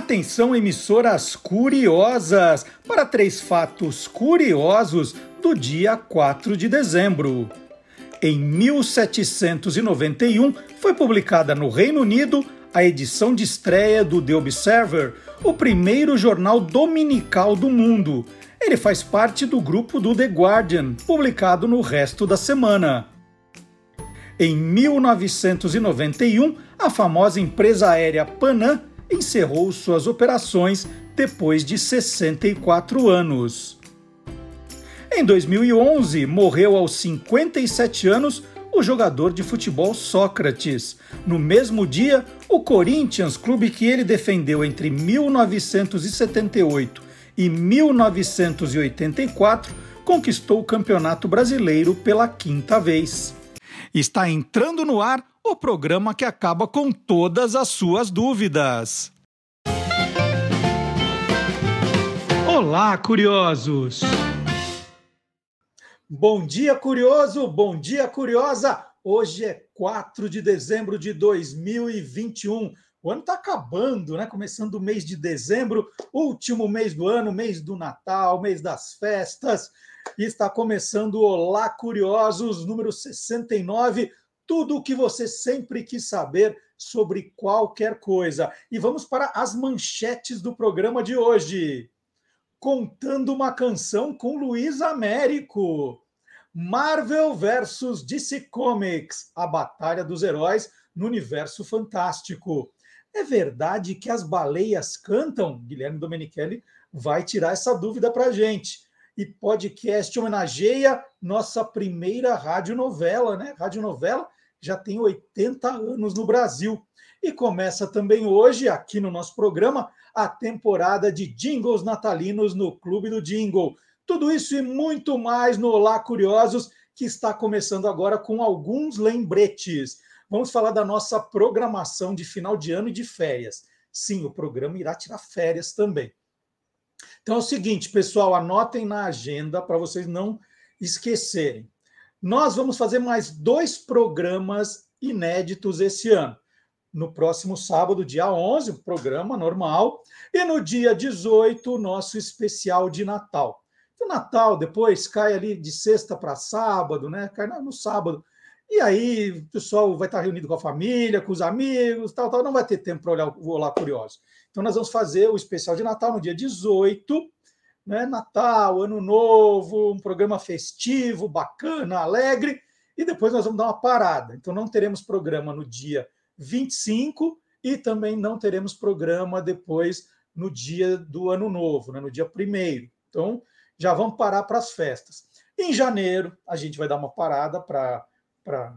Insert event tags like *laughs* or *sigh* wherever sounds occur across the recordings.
Atenção, emissoras curiosas, para três fatos curiosos do dia 4 de dezembro. Em 1791, foi publicada no Reino Unido a edição de estreia do The Observer, o primeiro jornal dominical do mundo. Ele faz parte do grupo do The Guardian, publicado no resto da semana. Em 1991, a famosa empresa aérea Panam encerrou suas operações depois de 64 anos. Em 2011, morreu aos 57 anos o jogador de futebol Sócrates. No mesmo dia, o Corinthians, clube que ele defendeu entre 1978 e 1984, conquistou o Campeonato Brasileiro pela quinta vez. Está entrando no ar o programa que acaba com todas as suas dúvidas. Olá, curiosos! Bom dia, curioso! Bom dia, curiosa! Hoje é 4 de dezembro de 2021. O ano está acabando, né? Começando o mês de dezembro, último mês do ano, mês do Natal, mês das festas. E está começando o Olá Curiosos, número 69 tudo o que você sempre quis saber sobre qualquer coisa. E vamos para as manchetes do programa de hoje. Contando uma canção com Luiz Américo. Marvel versus DC Comics, a batalha dos heróis no universo fantástico. É verdade que as baleias cantam? Guilherme Domenichelli vai tirar essa dúvida para a gente. E podcast homenageia nossa primeira radionovela, né? Radionovela já tem 80 anos no Brasil. E começa também hoje, aqui no nosso programa, a temporada de jingles natalinos no Clube do Jingle. Tudo isso e muito mais no Olá Curiosos, que está começando agora com alguns lembretes. Vamos falar da nossa programação de final de ano e de férias. Sim, o programa irá tirar férias também. Então é o seguinte, pessoal, anotem na agenda para vocês não esquecerem. Nós vamos fazer mais dois programas inéditos esse ano. No próximo sábado, dia 11, o programa normal, e no dia 18, o nosso especial de Natal. O Natal depois cai ali de sexta para sábado, né? Cai no sábado. E aí o pessoal vai estar reunido com a família, com os amigos, tal, tal, não vai ter tempo para olhar o Olá Curioso. Então nós vamos fazer o especial de Natal no dia 18, né? Natal, Ano Novo, um programa festivo, bacana, alegre, e depois nós vamos dar uma parada. Então não teremos programa no dia 25 e também não teremos programa depois no dia do Ano Novo, né? no dia 1 Então já vamos parar para as festas. Em janeiro, a gente vai dar uma parada para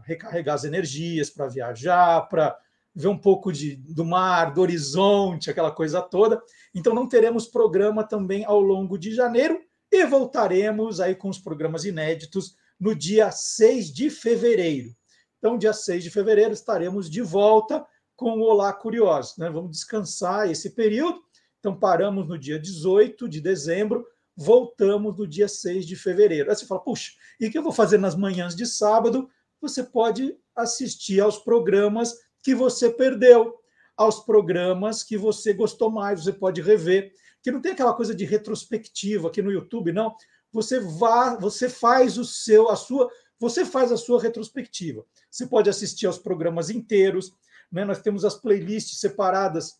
recarregar as energias, para viajar, para ver um pouco de, do mar, do horizonte, aquela coisa toda. Então não teremos programa também ao longo de janeiro e voltaremos aí com os programas inéditos no dia 6 de fevereiro. Então, dia 6 de fevereiro, estaremos de volta com o Olá Curiosos. Né? Vamos descansar esse período. Então, paramos no dia 18 de dezembro, voltamos no dia 6 de fevereiro. Aí você fala, puxa, e o que eu vou fazer nas manhãs de sábado? Você pode assistir aos programas que você perdeu, aos programas que você gostou mais, você pode rever. Que não tem aquela coisa de retrospectiva aqui no YouTube, não. Você vá, você faz o seu, a sua, você faz a sua retrospectiva. Você pode assistir aos programas inteiros, né? Nós temos as playlists separadas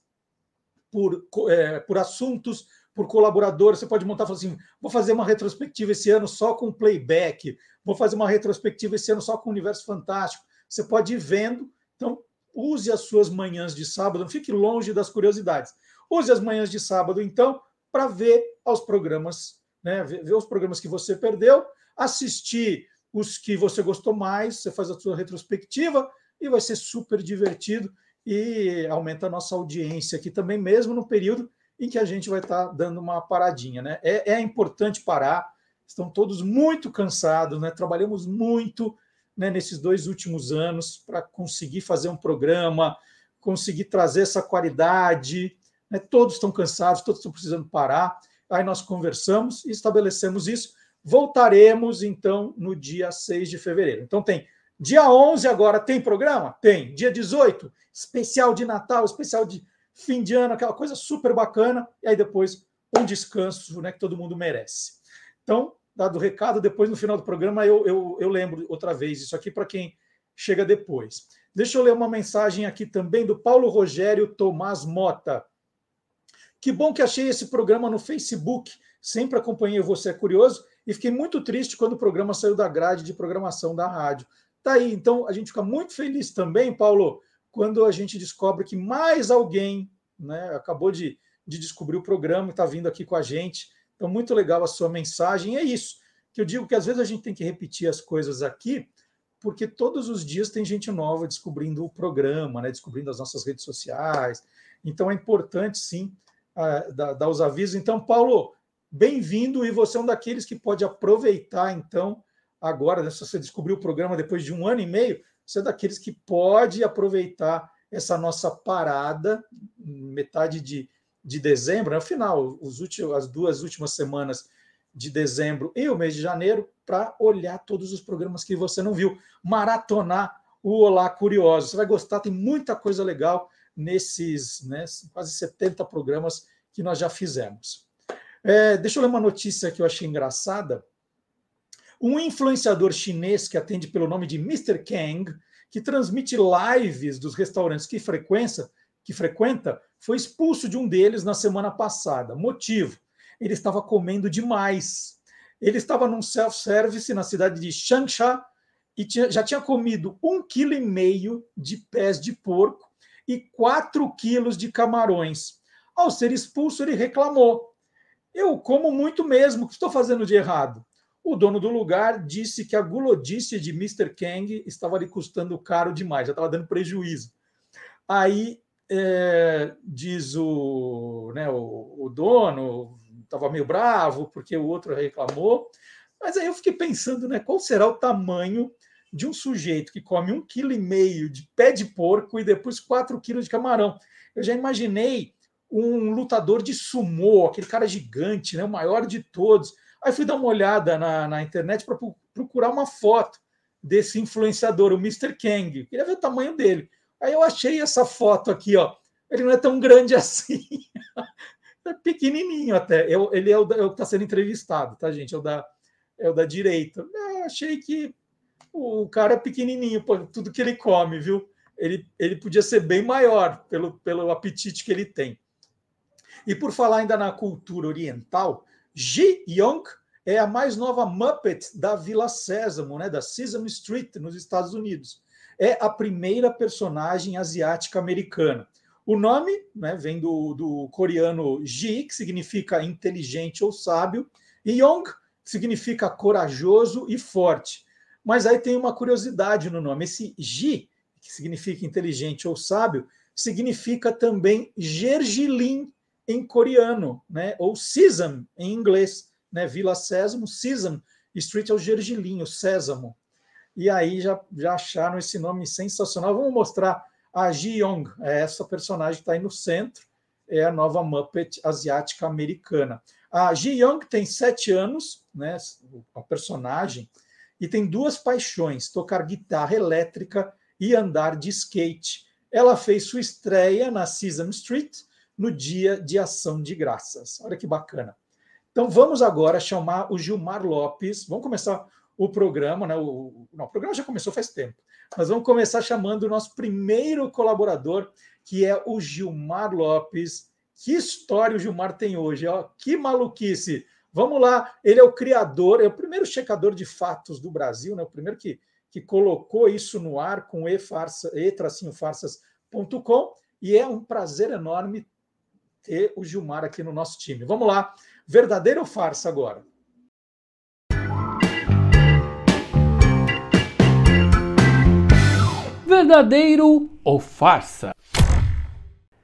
por, é, por assuntos, por colaboradores. Você pode montar falar assim: vou fazer uma retrospectiva esse ano só com playback, vou fazer uma retrospectiva esse ano só com Universo Fantástico. Você pode ir vendo. Então, use as suas manhãs de sábado, não fique longe das curiosidades. Use as manhãs de sábado, então, para ver aos programas, né? Ver, ver os programas que você perdeu, assistir os que você gostou mais, você faz a sua retrospectiva e vai ser super divertido e aumenta a nossa audiência aqui também, mesmo no período em que a gente vai estar tá dando uma paradinha, né? É, é importante parar, estão todos muito cansados, né? Trabalhamos muito, né, nesses dois últimos anos para conseguir fazer um programa, conseguir trazer essa qualidade. Né? Todos estão cansados, todos estão precisando parar. Aí nós conversamos e estabelecemos isso. Voltaremos, então, no dia 6 de fevereiro. Então, tem dia 11 agora, tem programa? Tem. Dia 18, especial de Natal, especial de, fim de ano, aquela coisa super bacana, e aí depois um descanso né, que todo mundo merece. Então, dado o recado, depois no final do programa eu, eu, eu lembro outra vez isso aqui para quem chega depois. Deixa eu ler uma mensagem aqui também do Paulo Rogério Tomás Mota. Que bom que achei esse programa no Facebook. Sempre acompanhei Você é Curioso e fiquei muito triste quando o programa saiu da grade de programação da rádio. Tá aí, então a gente fica muito feliz também, Paulo, quando a gente descobre que mais alguém né, acabou de, de descobrir o programa e está vindo aqui com a gente. Então, muito legal a sua mensagem. É isso que eu digo que às vezes a gente tem que repetir as coisas aqui, porque todos os dias tem gente nova descobrindo o programa, né, descobrindo as nossas redes sociais. Então é importante sim dar, dar os avisos. Então, Paulo, bem-vindo e você é um daqueles que pode aproveitar, então, agora, né, se você descobriu o programa depois de um ano e meio, você é daqueles que pode aproveitar essa nossa parada, metade de, de dezembro, no né, final, os últimos, as duas últimas semanas de dezembro e o mês de janeiro, para olhar todos os programas que você não viu, maratonar o Olá Curioso. Você vai gostar, tem muita coisa legal nesses né, quase 70 programas que nós já fizemos. É, deixa eu ler uma notícia que eu achei engraçada. Um influenciador chinês que atende pelo nome de Mr. Kang, que transmite lives dos restaurantes que frequenta, que frequenta, foi expulso de um deles na semana passada. Motivo: ele estava comendo demais. Ele estava num self-service na cidade de Changsha e tinha, já tinha comido um quilo e meio de pés de porco e quatro quilos de camarões. Ao ser expulso, ele reclamou. Eu como muito mesmo, o que estou fazendo de errado? O dono do lugar disse que a gulodice de Mr. Kang estava lhe custando caro demais, já estava dando prejuízo. Aí é, diz o, né, o, o dono, estava meio bravo porque o outro reclamou. Mas aí eu fiquei pensando, né, qual será o tamanho de um sujeito que come um quilo e meio de pé de porco e depois quatro quilos de camarão. Eu já imaginei um lutador de sumô, aquele cara gigante, né, o maior de todos. Aí fui dar uma olhada na, na internet para procurar uma foto desse influenciador, o Mr. Kang. Queria ver o tamanho dele. Aí eu achei essa foto aqui, ó. Ele não é tão grande *laughs* assim é pequenininho até. Eu, ele é o, é o que está sendo entrevistado, tá, gente? É o da, é o da direita. Eu achei que o cara é pequenininho, pô, tudo que ele come, viu? Ele, ele podia ser bem maior pelo, pelo apetite que ele tem. E por falar ainda na cultura oriental, Ji Young é a mais nova Muppet da Vila Sésamo, né, da Sesame Street, nos Estados Unidos. É a primeira personagem asiática americana. O nome né, vem do, do coreano Ji, que significa inteligente ou sábio, e Yong, que significa corajoso e forte. Mas aí tem uma curiosidade no nome. Esse Ji, que significa inteligente ou sábio, significa também gergelim em coreano, né? ou sesame em inglês. Né? Vila Sésamo, Sesame Street é o gergelim, o sésamo. E aí já, já acharam esse nome sensacional. Vamos mostrar a Ji Young, é essa personagem que está aí no centro, é a nova Muppet asiática americana. A Ji Young tem sete anos, né, a personagem, e tem duas paixões: tocar guitarra elétrica e andar de skate. Ela fez sua estreia na Sesame Street no dia de ação de graças. Olha que bacana. Então vamos agora chamar o Gilmar Lopes. Vamos começar o programa, né? O, não, o programa já começou faz tempo. Nós vamos começar chamando o nosso primeiro colaborador, que é o Gilmar Lopes. Que história o Gilmar tem hoje, ó, que maluquice. Vamos lá, ele é o criador, é o primeiro checador de fatos do Brasil, né? O primeiro que, que colocou isso no ar com e-farsas.com e é um prazer enorme ter o Gilmar aqui no nosso time. Vamos lá, verdadeiro ou farsa agora? Verdadeiro ou farsa?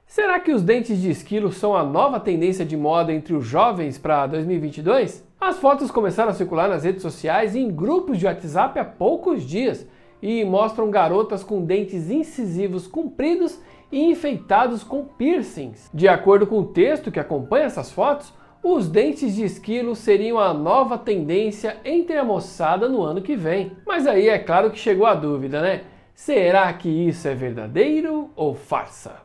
Será que os dentes de esquilo são a nova tendência de moda entre os jovens para 2022? As fotos começaram a circular nas redes sociais e em grupos de WhatsApp há poucos dias e mostram garotas com dentes incisivos compridos e enfeitados com piercings. De acordo com o texto que acompanha essas fotos, os dentes de esquilo seriam a nova tendência entre a moçada no ano que vem. Mas aí é claro que chegou a dúvida, né? Será que isso é verdadeiro ou farsa?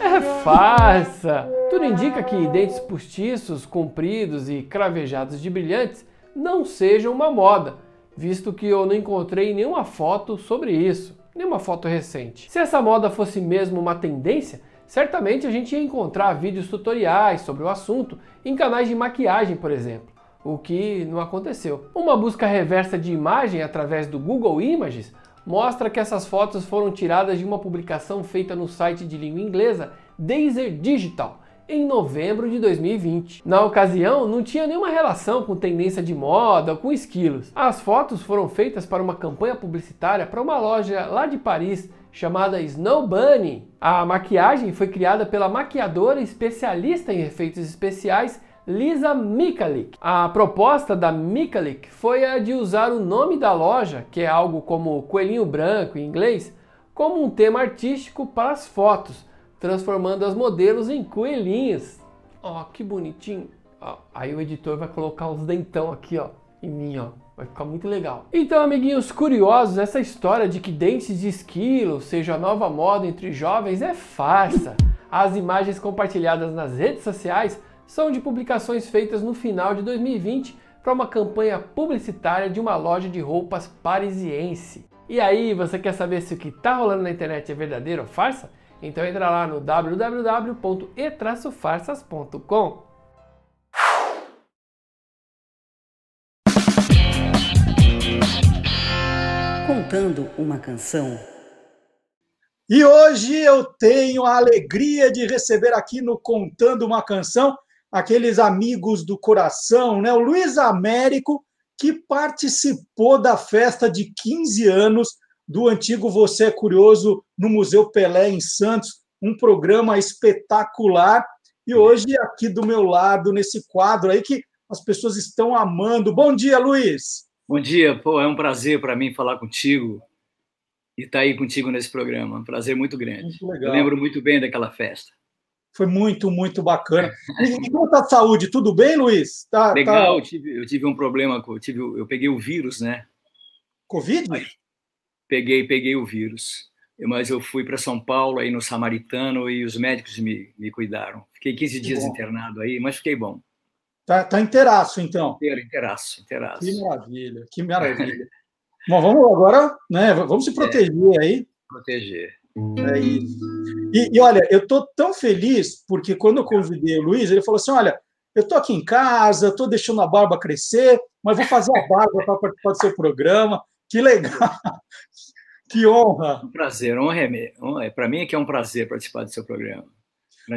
É farsa! Tudo indica que dentes postiços, compridos e cravejados de brilhantes não sejam uma moda, visto que eu não encontrei nenhuma foto sobre isso, nenhuma foto recente. Se essa moda fosse mesmo uma tendência, certamente a gente ia encontrar vídeos tutoriais sobre o assunto em canais de maquiagem, por exemplo, o que não aconteceu. Uma busca reversa de imagem através do Google Images mostra que essas fotos foram tiradas de uma publicação feita no site de língua inglesa Dazer Digital, em novembro de 2020. Na ocasião, não tinha nenhuma relação com tendência de moda ou com esquilos. As fotos foram feitas para uma campanha publicitária para uma loja lá de Paris chamada Snow Bunny. A maquiagem foi criada pela maquiadora especialista em efeitos especiais Lisa Mikalik. A proposta da Mikalik foi a de usar o nome da loja, que é algo como coelhinho branco em inglês, como um tema artístico para as fotos transformando as modelos em coelhinhos. Ó, oh, que bonitinho. Ó, aí o editor vai colocar uns dentão aqui, ó, em mim, ó. Vai ficar muito legal. Então, amiguinhos curiosos, essa história de que dentes de esquilo seja a nova moda entre jovens é farsa. As imagens compartilhadas nas redes sociais são de publicações feitas no final de 2020 para uma campanha publicitária de uma loja de roupas parisiense. E aí, você quer saber se o que está rolando na internet é verdadeiro ou farsa? Então entra lá no www.e-farsas.com. Contando uma canção. E hoje eu tenho a alegria de receber aqui no Contando uma Canção aqueles amigos do coração, né? O Luiz Américo, que participou da festa de 15 anos do antigo Você é Curioso no Museu Pelé, em Santos, um programa espetacular. E hoje, aqui do meu lado, nesse quadro aí que as pessoas estão amando. Bom dia, Luiz. Bom dia, pô, é um prazer para mim falar contigo e estar tá aí contigo nesse programa. Um prazer muito grande. Muito legal. Eu lembro muito bem daquela festa. Foi muito, muito bacana. E está a saúde? Tudo bem, Luiz? Tá, tá legal, tá... Eu, tive, eu tive um problema, eu, tive, eu peguei o vírus, né? Covid? peguei, peguei o vírus. Mas eu fui para São Paulo, aí no Samaritano, e os médicos me, me cuidaram. Fiquei 15 dias bom. internado aí, mas fiquei bom. Tá, tá inteiraço, então. Inteiro, inteiraço, inteiraço. Que maravilha, que *laughs* maravilha. bom, vamos agora, né? Vamos se é. proteger é, aí. Proteger. É isso. E, e olha, eu estou tão feliz porque quando eu convidei o Luiz, ele falou assim: olha, eu estou aqui em casa, estou deixando a barba crescer, mas vou fazer a barba para participar do seu programa. Que legal! *laughs* Que honra! Um prazer, honra é, para mim é que é um prazer participar do seu programa.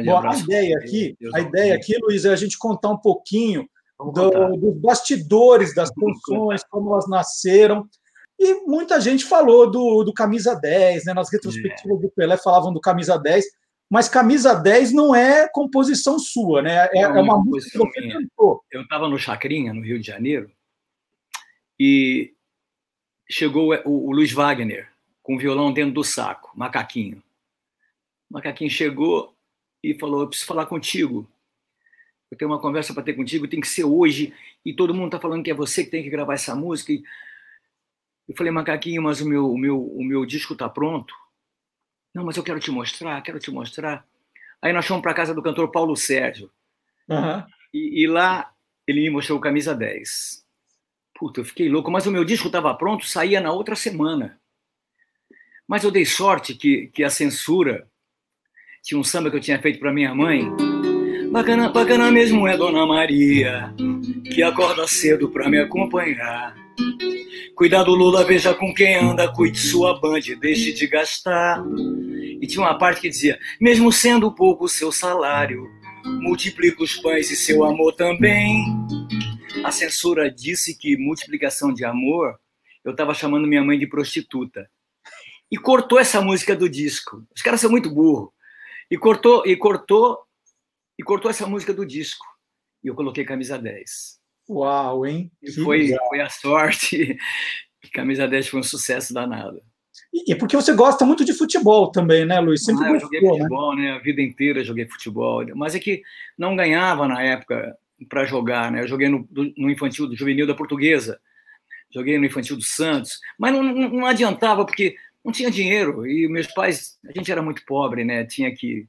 Bom, a ideia aqui, Deus a ideia aqui, Luiz, é a gente contar um pouquinho do, dos bastidores das canções, como elas nasceram. E muita gente falou do, do Camisa 10, né? Nas retrospectivas é. do Pelé falavam do Camisa 10, mas Camisa 10 não é composição sua, né? É, é uma música que você cantou. Eu estava no Chacrinha, no Rio de Janeiro, e chegou o, o Luiz Wagner com o violão dentro do saco, macaquinho. O macaquinho chegou e falou: Eu preciso falar contigo. Eu tenho uma conversa para ter contigo, tem que ser hoje. E todo mundo está falando que é você que tem que gravar essa música. E eu falei, macaquinho, mas o meu, o meu, o meu disco está pronto. Não, mas eu quero te mostrar, quero te mostrar. Aí nós fomos para casa do cantor Paulo Sérgio. Uhum. E, e, lá ele me mostrou o Camisa 10. Puta, eu fiquei louco, mas o meu disco estava pronto, saía na outra semana. Mas eu dei sorte que, que a censura tinha um samba que eu tinha feito para minha mãe. Bacana, bacana mesmo é Dona Maria, que acorda cedo para me acompanhar. Cuidado, Lula, veja com quem anda, cuide sua band, deixe de gastar. E tinha uma parte que dizia: mesmo sendo pouco o seu salário, multiplica os pães e seu amor também. A censura disse que multiplicação de amor, eu estava chamando minha mãe de prostituta. E cortou essa música do disco. Os caras são muito burros. E cortou, e cortou, e cortou essa música do disco. E eu coloquei camisa 10. Uau, hein? E foi, foi a sorte *laughs* que camisa 10 foi um sucesso danado. E porque você gosta muito de futebol também, né, Luiz? Sempre ah, eu joguei né? futebol, né? A vida inteira joguei futebol. Mas é que não ganhava na época para jogar, né? Eu joguei no, no infantil do juvenil da Portuguesa, joguei no infantil do Santos, mas não, não, não adiantava porque não tinha dinheiro e meus pais, a gente era muito pobre, né? Tinha que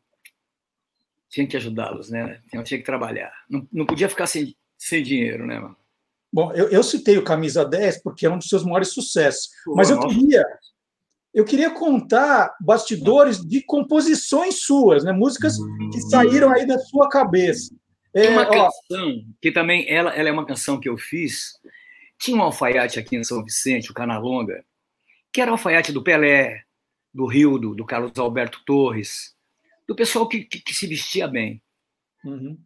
tinha que ajudá-los, né? Tinha, tinha que trabalhar. Não, não podia ficar sem, sem dinheiro, né, mano? Bom, eu, eu, citei o Camisa 10 porque é um dos seus maiores sucessos. Pô, mas eu queria, eu queria contar bastidores de composições suas, né? músicas que saíram aí da sua cabeça. Tem uma é, canção que também ela, ela é uma canção que eu fiz. Tinha um alfaiate aqui em São Vicente, o Canalonga, que era o alfaiate do Pelé, do Rildo, do Carlos Alberto Torres, do pessoal que, que, que se vestia bem. Uhum.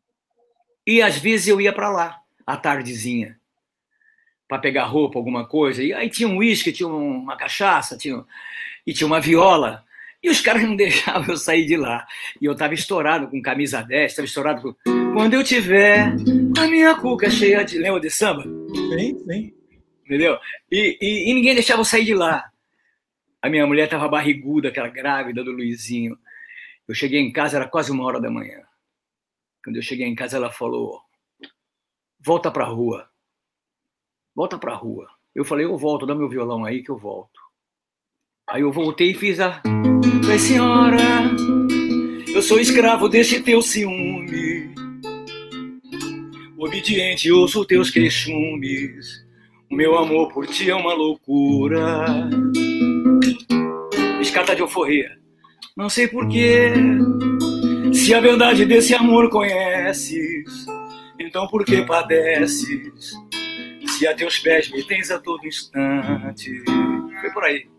E às vezes eu ia para lá, à tardezinha para pegar roupa, alguma coisa. E aí tinha um uísque, tinha uma cachaça, tinha, e tinha uma viola. E os caras não *laughs* deixavam eu sair de lá. E eu estava estourado com camisa 10, estava estourado com. Quando eu tiver a minha cuca cheia de. Lembra de samba? Sim, sim. Entendeu? E, e, e ninguém deixava eu sair de lá. A minha mulher estava barriguda, aquela grávida do Luizinho. Eu cheguei em casa, era quase uma hora da manhã. Quando eu cheguei em casa, ela falou: volta para a rua volta pra rua. Eu falei, eu volto, dá meu violão aí que eu volto. Aí eu voltei e fiz a. Falei, senhora, eu sou escravo deste teu ciúme. Obediente, ouço teus queixumes. O meu amor por ti é uma loucura. Escata de alforria. Não sei porquê. Se a verdade desse amor conheces, então por que padeces? Se a teus pés me tens a todo instante. Foi por aí.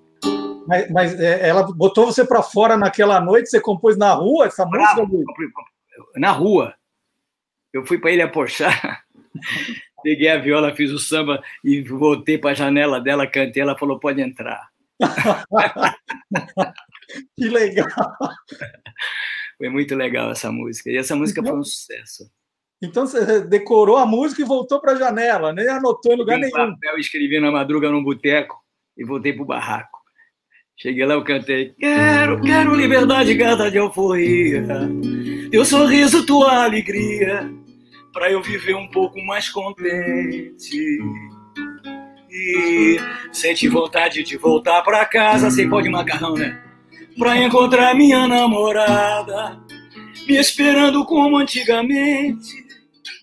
Mas, mas é, ela botou você para fora naquela noite, você compôs na rua essa música? Na rua. Eu fui para Ilha Porchá, *laughs* peguei a viola, fiz o samba e voltei para a janela dela, cantei, ela falou, pode entrar. *laughs* que legal! *laughs* Foi muito legal essa música. E essa música foi um sucesso. Então você decorou a música e voltou para a janela, nem anotou em lugar nenhum. Papel, escrevi na madruga num boteco e voltei para o barraco. Cheguei lá, eu cantei. Quero, quero liberdade, gata de euforia. Teu sorriso, tua alegria. Pra eu viver um pouco mais contente. E sente vontade de voltar pra casa. Sem pó de macarrão, né? Pra encontrar minha namorada. Me esperando como antigamente.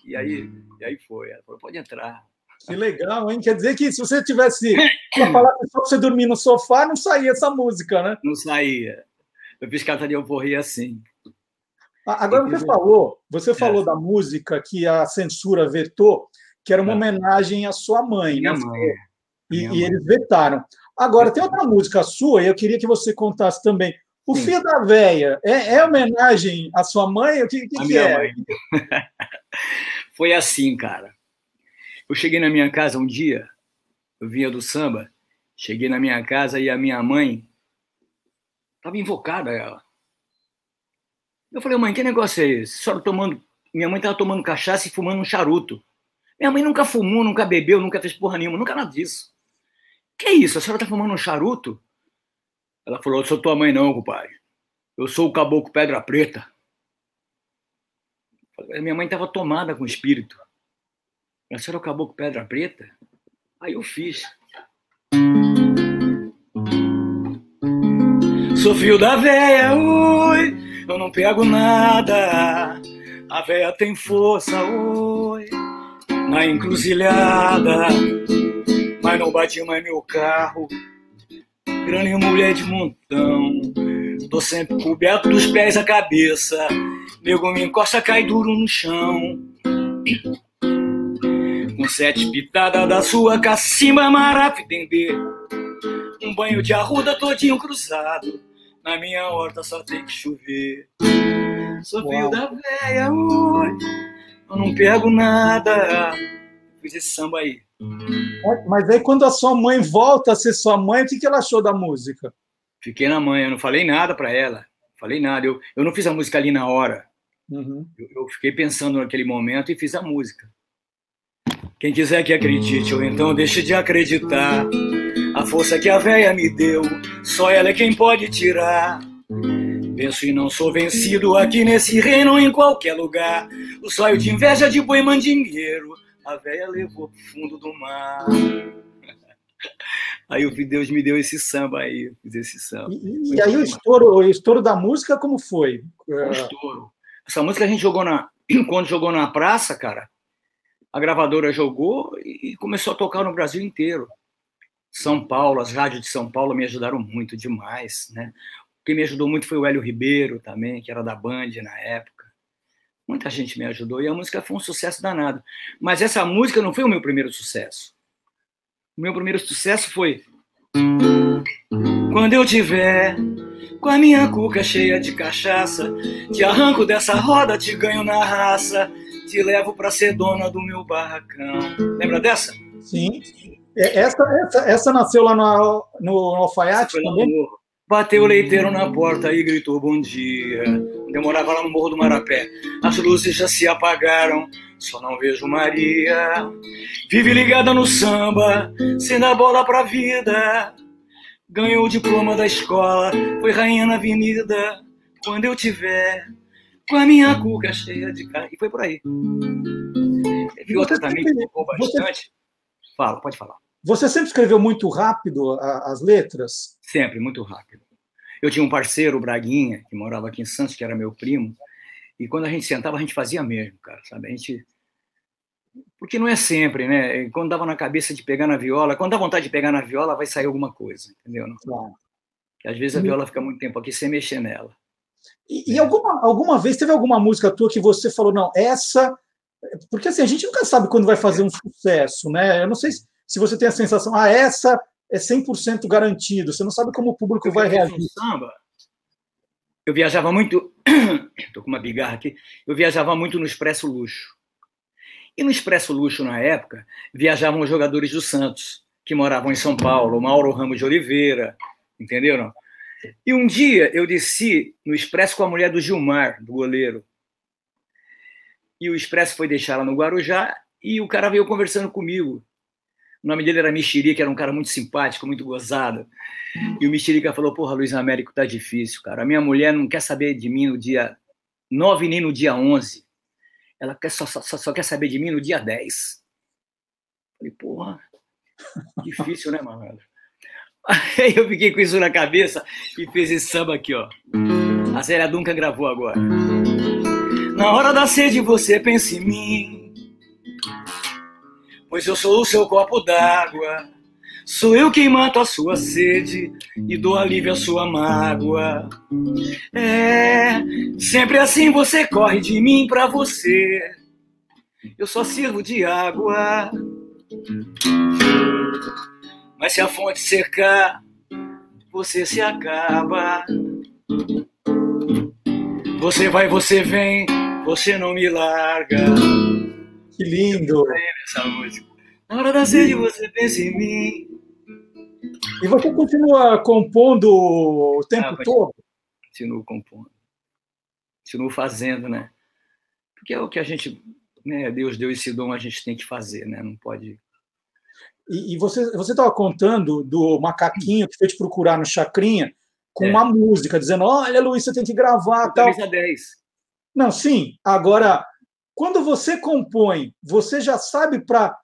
E aí, e aí foi. Ela falou, pode entrar. Que legal, hein? Quer dizer que se você tivesse *coughs* falar só você dormir no sofá, não saía essa música, né? Não saía. Eu fiz de alforria assim. Ah, agora você falou, você falou é. da música que a censura vetou, que era uma é. homenagem à sua mãe, Minha né? Mãe. E, e eles vetaram. Agora, tem outra música sua, e eu queria que você contasse também. O Sim. Filho da Véia é, é, homenagem à sua mãe? O que, que, que é? Mãe. *laughs* Foi assim, cara. Eu cheguei na minha casa um dia, eu vinha do samba, cheguei na minha casa e a minha mãe estava invocada ela. Eu falei, mãe, que negócio é esse? A senhora tomando. Minha mãe estava tomando cachaça e fumando um charuto. Minha mãe nunca fumou, nunca bebeu, nunca fez porra nenhuma, nunca nada disso. Que é isso? A senhora está fumando um charuto? Ela falou, eu sou tua mãe não, compadre. Eu sou o caboclo pedra preta. Minha mãe estava tomada com o espírito. A senhora acabou com pedra preta? Aí eu fiz. Sou filho da véia, oi, eu não pego nada. A véia tem força, oi, na encruzilhada. Mas não bate mais meu carro. Grande mulher de montão. Tô sempre coberto dos pés à cabeça. Nego me encosta, cai duro no chão. Com sete pitadas da sua cacimba marafitendê. Um banho de arruda todinho cruzado. Na minha horta só tem que chover. Sou filho da véia, oi. Eu não pego nada. Fiz esse samba aí. Mas aí quando a sua mãe volta a ser sua mãe, o que ela achou da música? Fiquei na mãe, eu não falei nada para ela. Falei nada. Eu, eu não fiz a música ali na hora. Uhum. Eu, eu, fiquei pensando naquele momento e fiz a música. Quem quiser que acredite, ou então deixe de acreditar. A força que a véia me deu, só ela é quem pode tirar. Penso e não sou vencido aqui nesse reino ou em qualquer lugar. O sonho de inveja de boi mandingueiro, a véia levou pro fundo do mar. Aí o Deus me deu esse samba aí, fiz esse samba. E, e aí o estouro, o estouro da música como foi? Um estouro. Essa música a gente jogou na *clears throat* quando jogou na praça, cara. A gravadora jogou e começou a tocar no Brasil inteiro. São Paulo, as rádios de São Paulo me ajudaram muito demais, né? Quem me ajudou muito foi o Hélio Ribeiro também, que era da Band na época. Muita gente me ajudou e a música foi um sucesso danado. Mas essa música não foi o meu primeiro sucesso. O meu primeiro sucesso foi quando eu tiver com a minha cuca cheia de cachaça, te arranco dessa roda, te ganho na raça, te levo pra ser dona do meu barracão. Lembra dessa? Sim. É, essa, essa, essa nasceu lá no, no Alfaiate também? Bateu o leiteiro na porta e gritou bom dia. Demorava lá no Morro do Marapé. As luzes já se apagaram, só não vejo Maria. Vive ligada no samba, sendo a bola pra vida. Ganhou o diploma da escola, foi rainha na avenida. Quando eu tiver com a minha cuca cheia de carne. E foi por aí. Teve outra também que bastante. Fala, pode falar. Você sempre escreveu muito rápido as letras? Sempre, muito rápido. Eu tinha um parceiro, o Braguinha, que morava aqui em Santos, que era meu primo, e quando a gente sentava, a gente fazia mesmo, cara, sabe? A gente. Porque não é sempre, né? Quando dava na cabeça de pegar na viola, quando dá vontade de pegar na viola, vai sair alguma coisa, entendeu? Não? Claro. às vezes a viola fica muito tempo aqui sem mexer nela. E, e alguma, alguma vez teve alguma música tua que você falou, não, essa. Porque assim, a gente nunca sabe quando vai fazer um sucesso, né? Eu não sei se se você tem a sensação, ah, essa é 100% garantido, você não sabe como o público eu vai reagir. Samba, eu viajava muito, *coughs* estou com uma bigarra aqui, eu viajava muito no Expresso Luxo. E no Expresso Luxo, na época, viajavam os jogadores do Santos, que moravam em São Paulo, Mauro Ramos de Oliveira, entenderam? E um dia eu desci no Expresso com a mulher do Gilmar, do goleiro. E o Expresso foi deixar ela no Guarujá e o cara veio conversando comigo. O nome dele era Mexerica, era um cara muito simpático, muito gozado. E o Mexerica falou: Porra, Luiz Américo, tá difícil, cara. A minha mulher não quer saber de mim no dia 9 nem no dia 11. Ela quer, só, só, só quer saber de mim no dia 10. Falei, porra, difícil, né, mano? *laughs* Aí eu fiquei com isso na cabeça e fiz esse samba aqui, ó. A Zélia Duncan gravou agora. Na hora da sede você pensa em mim pois eu sou o seu copo d'água. Sou eu quem mato a sua sede e dou alívio à sua mágoa. É, sempre assim você corre de mim pra você. Eu só sirvo de água. Mas se a fonte secar, você se acaba. Você vai, você vem, você não me larga. Que lindo! Essa música. Na hora da sede você pensa em mim. E você continua compondo o tempo ah, todo? Continuo compondo. Continuo fazendo, né? Porque é o que a gente, né, Deus deu esse dom, a gente tem que fazer, né? Não pode e, você você estava contando do macaquinho que foi te procurar no Chacrinha com é. uma música, dizendo: Olha, Luiz, você tem que gravar. Tal. 10. Não, sim. Agora, quando você compõe, você já sabe para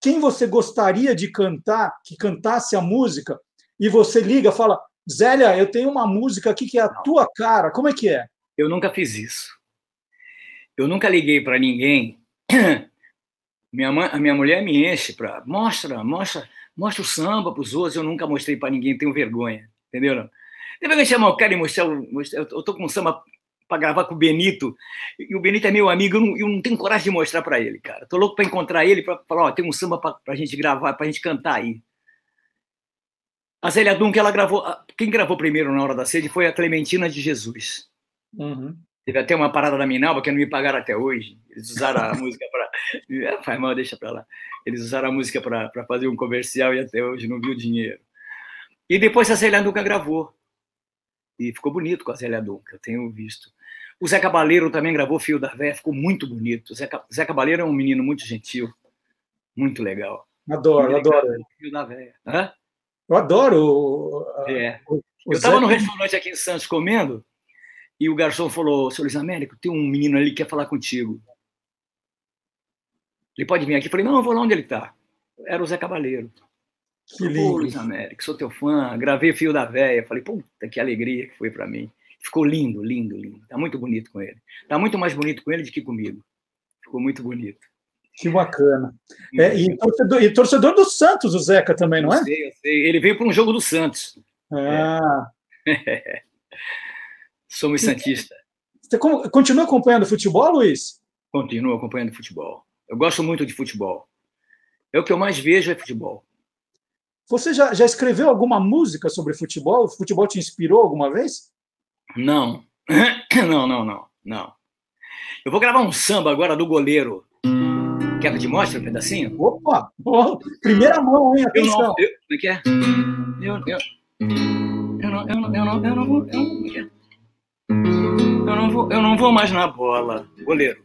quem você gostaria de cantar, que cantasse a música, e você liga, fala: Zélia, eu tenho uma música aqui que é a Não. tua cara. Como é que é? Eu nunca fiz isso. Eu nunca liguei para ninguém. *clears throat* Minha mãe, a minha mulher me enche para mostra, mostra, mostra o samba para os outros. Eu nunca mostrei para ninguém, tenho vergonha, entendeu? Depois que chamar o cara e mostrar, mostrar eu tô com um samba para gravar com o Benito. E o Benito é meu amigo, eu não, eu não tenho coragem de mostrar para ele, cara. Tô louco para encontrar ele, para falar, ó, tem um samba para a gente gravar, para a gente cantar aí. A Zélia Duncan, ela gravou. Quem gravou primeiro na Hora da Sede foi a Clementina de Jesus. Uhum. Teve até uma parada da Minalba que não me pagaram até hoje. Eles usaram a *laughs* música para. É, faz mal, deixa para lá. Eles usaram a música para fazer um comercial e até hoje não viu dinheiro. E depois a Zélia Duncan gravou. E ficou bonito com a Zélia Duncan, eu tenho visto. O Zé Cabaleiro também gravou Fio da Véia, ficou muito bonito. O Zé, Zé Cabaleiro é um menino muito gentil, muito legal. Adoro, eu adoro. Fio da Véia. Hã? Eu adoro. É. O, o eu estava no restaurante aqui em Santos comendo e o garçom falou: Seu Luiz Américo, tem um menino ali que quer falar contigo. Ele pode vir aqui? Eu falei: Não, eu vou lá onde ele está. Era o Zé Cabaleiro. Que lindo. Luiz Américo, sou teu fã, gravei Fio da Véia, falei, puta, que alegria que foi para mim. Ficou lindo, lindo, lindo. Tá muito bonito com ele. Tá muito mais bonito com ele do que comigo. Ficou muito bonito. Que bacana. É, e, torcedor, e, torcedor, do Santos, o Zeca também, não é? Eu sei, eu sei. Ele veio para um jogo do Santos. Ah. É. *laughs* Somos santistas. Você continua acompanhando futebol, Luiz? Continuo acompanhando futebol. Eu gosto muito de futebol. É o que eu mais vejo é futebol. Você já, já escreveu alguma música sobre futebol? O futebol te inspirou alguma vez? Não. *coughs* Não, não, não, não. Eu vou gravar um samba agora do goleiro. Quer que eu te mostre um pedacinho? Opa! Oh, primeira mão, hein? Atenção. Eu não, eu, como é que é? Eu, eu, eu não, eu não, eu não, eu não vou, eu não, é é? eu não vou, eu não vou mais na bola, goleiro.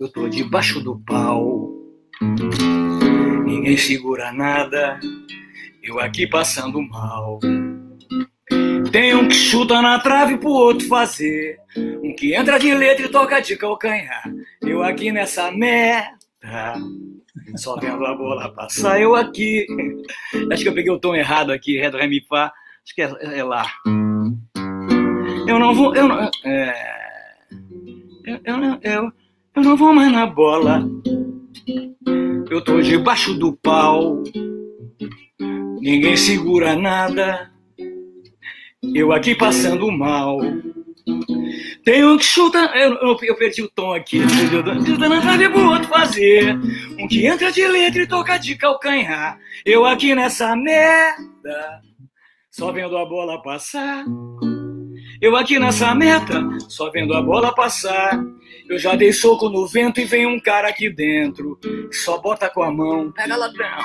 Eu tô debaixo do pau. Ninguém segura nada. Eu aqui passando mal. Tem um que chuta na trave pro outro fazer. Um que entra de letra e toca de calcanhar. Eu aqui nessa merda. Só vendo a bola passar, eu aqui. Acho que eu peguei o tom errado aqui, Ré do Ré Mi Fá. Acho que é, é lá. Eu não vou. Eu não, é, eu, eu, não, eu, eu não vou mais na bola. Eu tô debaixo do pau. Ninguém segura nada. Eu aqui passando mal. Tem um que chuta. Eu, eu, eu perdi o tom aqui. Chuta na trave pro outro fazer. Um que entra de letra e toca de calcanhar. Eu aqui nessa merda. Só vendo a bola passar. Eu aqui nessa meta, só vendo a bola passar. Eu já dei soco no vento e vem um cara aqui dentro. Que só bota com a mão, pega ladrão.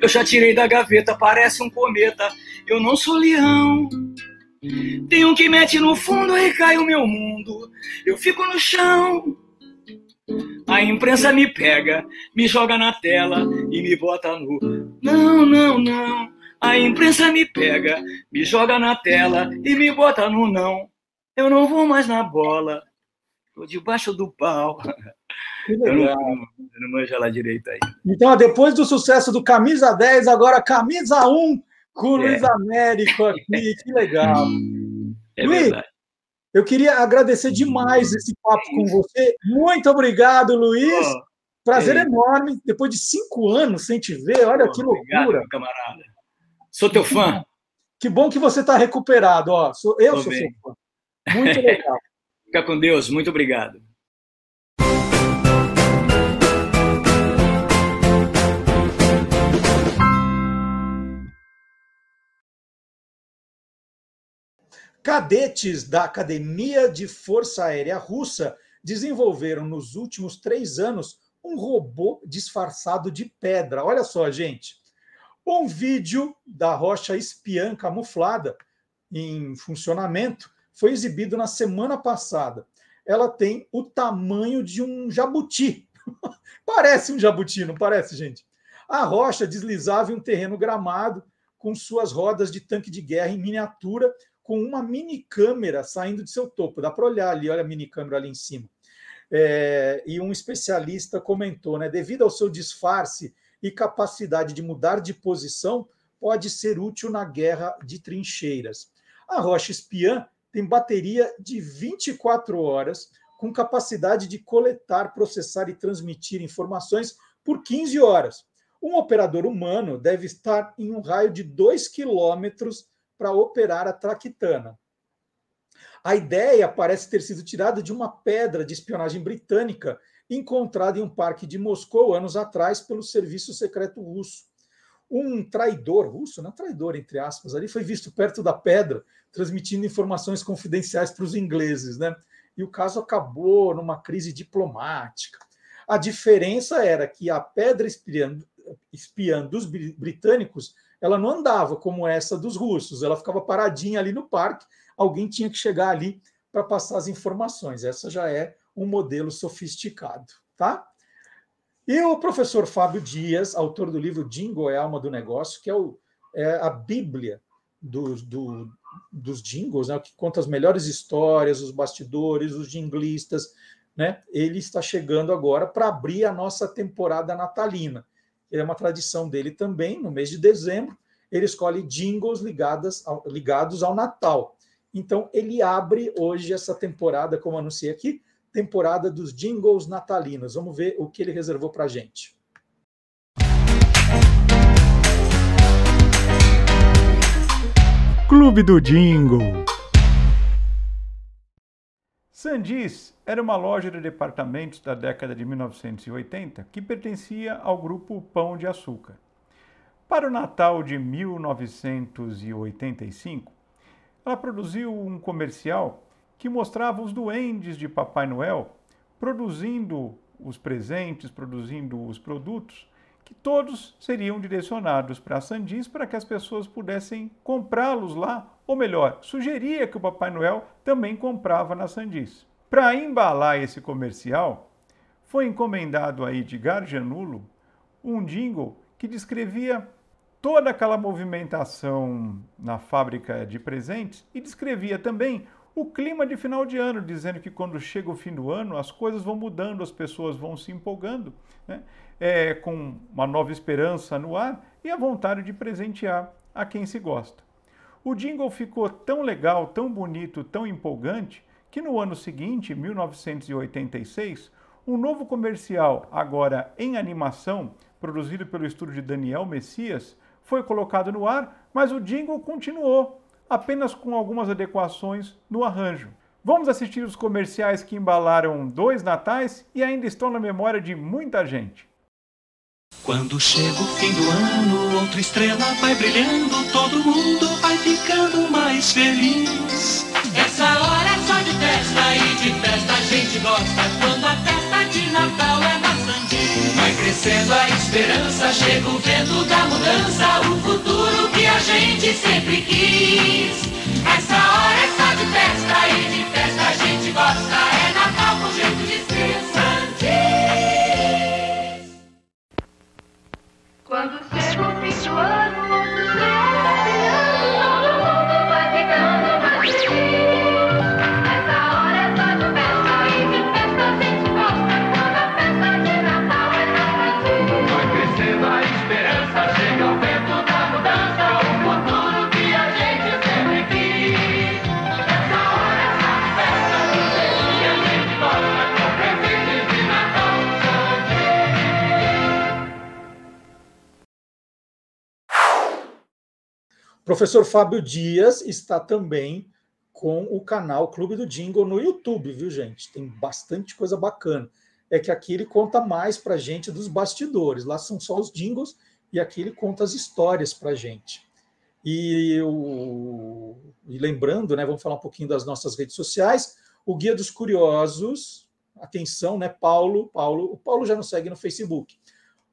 Eu já tirei da gaveta, parece um cometa. Eu não sou leão. Tem um que mete no fundo e cai o meu mundo. Eu fico no chão. A imprensa me pega, me joga na tela e me bota no. Não, não, não. A imprensa me pega, me joga na tela e me bota no não. Eu não vou mais na bola. Tô debaixo do pau. *laughs* Eu não, eu não manjo lá direito aí. Então, depois do sucesso do Camisa 10, agora Camisa 1 com o é. Luiz Américo aqui, *laughs* que legal. É Luiz, verdade. eu queria agradecer demais esse papo com você. Muito obrigado, Luiz. Oh, Prazer é. enorme. Depois de cinco anos sem te ver, olha oh, que loucura. Obrigado, camarada. Sou teu fã. Que bom que você está recuperado. Ó, eu Tô sou bem. seu fã. Muito legal. *laughs* Fica com Deus. Muito obrigado. Cadetes da Academia de Força Aérea Russa desenvolveram nos últimos três anos um robô disfarçado de pedra. Olha só, gente. Um vídeo da rocha espiã camuflada em funcionamento foi exibido na semana passada. Ela tem o tamanho de um jabuti. *laughs* parece um jabuti, não parece, gente? A rocha deslizava em um terreno gramado com suas rodas de tanque de guerra em miniatura com uma mini câmera saindo de seu topo. Dá para olhar ali, olha a mini câmera ali em cima. É, e um especialista comentou, né? Devido ao seu disfarce e capacidade de mudar de posição, pode ser útil na guerra de trincheiras. A rocha espiã tem bateria de 24 horas, com capacidade de coletar, processar e transmitir informações por 15 horas. Um operador humano deve estar em um raio de 2 quilômetros para operar a traquitana. A ideia parece ter sido tirada de uma pedra de espionagem britânica encontrada em um parque de Moscou anos atrás pelo serviço secreto russo. Um traidor russo, não traidor entre aspas, ali foi visto perto da pedra, transmitindo informações confidenciais para os ingleses, né? E o caso acabou numa crise diplomática. A diferença era que a pedra espiã, espiã dos britânicos ela não andava como essa dos russos, ela ficava paradinha ali no parque, alguém tinha que chegar ali para passar as informações. Essa já é um modelo sofisticado, tá? E o professor Fábio Dias, autor do livro Jingle é a alma do negócio, que é, o, é a bíblia do, do, dos jingles, né, que conta as melhores histórias, os bastidores, os jinglistas, né? Ele está chegando agora para abrir a nossa temporada natalina. É uma tradição dele também, no mês de dezembro, ele escolhe jingles ligadas ao, ligados ao Natal. Então, ele abre hoje essa temporada, como anunciei aqui, temporada dos jingles natalinos. Vamos ver o que ele reservou para a gente. Clube do Jingle. Sandis era uma loja de departamentos da década de 1980 que pertencia ao grupo Pão de Açúcar. Para o Natal de 1985, ela produziu um comercial que mostrava os duendes de Papai Noel produzindo os presentes, produzindo os produtos, que todos seriam direcionados para a Sandis para que as pessoas pudessem comprá-los lá, ou melhor, sugeria que o Papai Noel também comprava na Sandis. Para embalar esse comercial, foi encomendado a Edgar Janulo um jingle que descrevia toda aquela movimentação na fábrica de presentes e descrevia também o clima de final de ano, dizendo que quando chega o fim do ano as coisas vão mudando, as pessoas vão se empolgando, né? é, com uma nova esperança no ar e a vontade de presentear a quem se gosta. O jingle ficou tão legal, tão bonito, tão empolgante, que no ano seguinte, 1986, um novo comercial, agora em animação, produzido pelo estúdio de Daniel Messias, foi colocado no ar, mas o jingle continuou apenas com algumas adequações no arranjo. Vamos assistir os comerciais que embalaram dois natais e ainda estão na memória de muita gente. Quando chega o fim do ano, outra estrela vai brilhando, todo mundo vai mais feliz. Essa hora é só de festa e de festa a gente gosta. Quando a festa de Natal é na Sandinha. Vai crescendo a esperança, chega o vento da mudança, o futuro que a gente sempre quis. Essa hora é só de festa e de festa a gente gosta. É Natal com jeito de ser Sandis. Quando chega o fim do ano, Professor Fábio Dias está também com o canal Clube do Jingle no YouTube, viu, gente? Tem bastante coisa bacana. É que aqui ele conta mais para gente dos bastidores. Lá são só os jingles e aqui ele conta as histórias para gente. E, o... e lembrando, né, vamos falar um pouquinho das nossas redes sociais. O Guia dos Curiosos, atenção, né, Paulo? Paulo, o Paulo já nos segue no Facebook.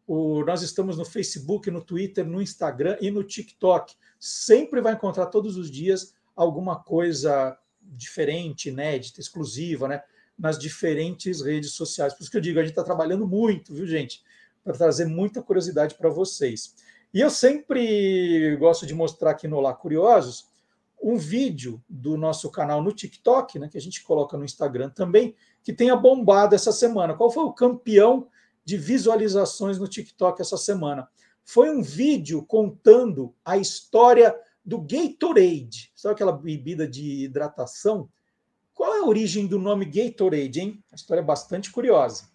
O, nós estamos no Facebook, no Twitter, no Instagram e no TikTok. Sempre vai encontrar todos os dias alguma coisa diferente, inédita, exclusiva, né? Nas diferentes redes sociais. Por isso que eu digo, a gente está trabalhando muito, viu, gente? Para trazer muita curiosidade para vocês. E eu sempre gosto de mostrar aqui no Olá Curiosos um vídeo do nosso canal no TikTok, né? Que a gente coloca no Instagram também, que tenha bombado essa semana. Qual foi o campeão de visualizações no TikTok essa semana. Foi um vídeo contando a história do Gatorade. Sabe aquela bebida de hidratação? Qual é a origem do nome Gatorade, hein? A história é bastante curiosa.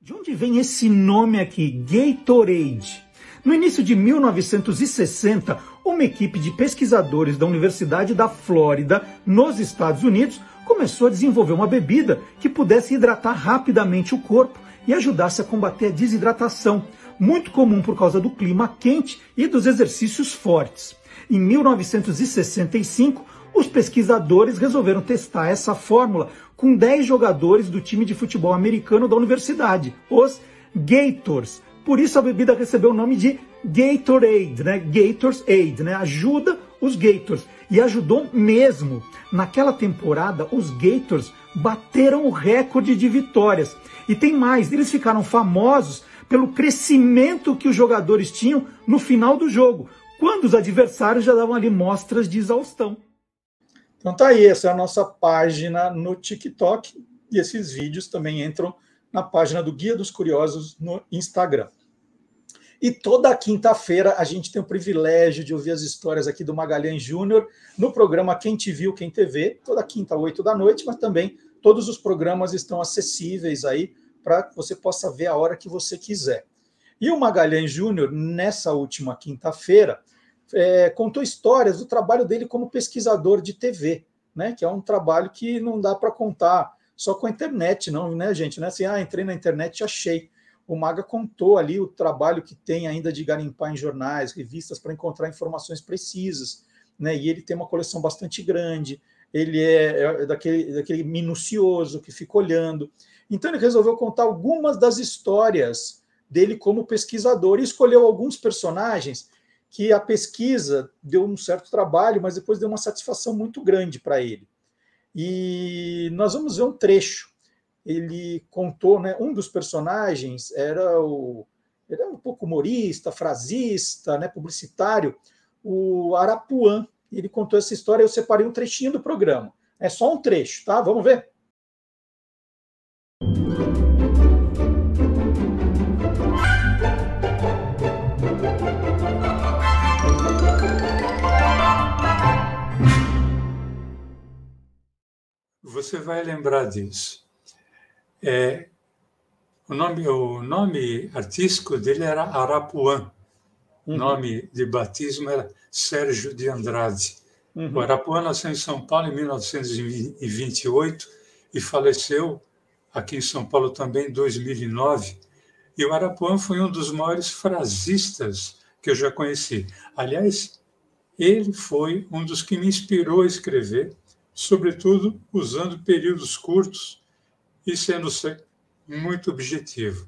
De onde vem esse nome aqui, Gatorade? No início de 1960, uma equipe de pesquisadores da Universidade da Flórida, nos Estados Unidos, começou a desenvolver uma bebida que pudesse hidratar rapidamente o corpo e ajudasse a combater a desidratação, muito comum por causa do clima quente e dos exercícios fortes. Em 1965, os pesquisadores resolveram testar essa fórmula com 10 jogadores do time de futebol americano da universidade, os Gators. Por isso a bebida recebeu o nome de Gatorade, né? Gators Aid, né? Ajuda os Gators. E ajudou mesmo. Naquela temporada, os Gators bateram o recorde de vitórias. E tem mais, eles ficaram famosos pelo crescimento que os jogadores tinham no final do jogo, quando os adversários já davam ali mostras de exaustão. Então tá aí, essa é a nossa página no TikTok e esses vídeos também entram na página do Guia dos Curiosos no Instagram. E toda quinta-feira a gente tem o privilégio de ouvir as histórias aqui do Magalhães Júnior no programa Quem Te Viu, Quem TV, toda quinta, oito da noite, mas também todos os programas estão acessíveis aí para que você possa ver a hora que você quiser. E o Magalhães Júnior, nessa última quinta-feira, é, contou histórias do trabalho dele como pesquisador de TV, né? Que é um trabalho que não dá para contar só com a internet, não, né, gente? Não é assim, ah, entrei na internet e achei. O Maga contou ali o trabalho que tem ainda de garimpar em jornais, revistas para encontrar informações precisas, né? E ele tem uma coleção bastante grande. Ele é, é daquele, daquele minucioso que fica olhando. Então ele resolveu contar algumas das histórias dele como pesquisador e escolheu alguns personagens que a pesquisa deu um certo trabalho, mas depois deu uma satisfação muito grande para ele. E nós vamos ver um trecho. Ele contou, né, um dos personagens era o era um pouco humorista, frasista, né, publicitário, o Arapuã. Ele contou essa história, eu separei um trechinho do programa. É só um trecho, tá? Vamos ver? você vai lembrar disso. É, o, nome, o nome artístico dele era Arapuã. Uhum. nome de batismo era Sérgio de Andrade. Uhum. O Arapuã nasceu em São Paulo em 1928 e faleceu aqui em São Paulo também em 2009. E o Arapuã foi um dos maiores frasistas que eu já conheci. Aliás, ele foi um dos que me inspirou a escrever sobretudo usando períodos curtos e sendo muito objetivo.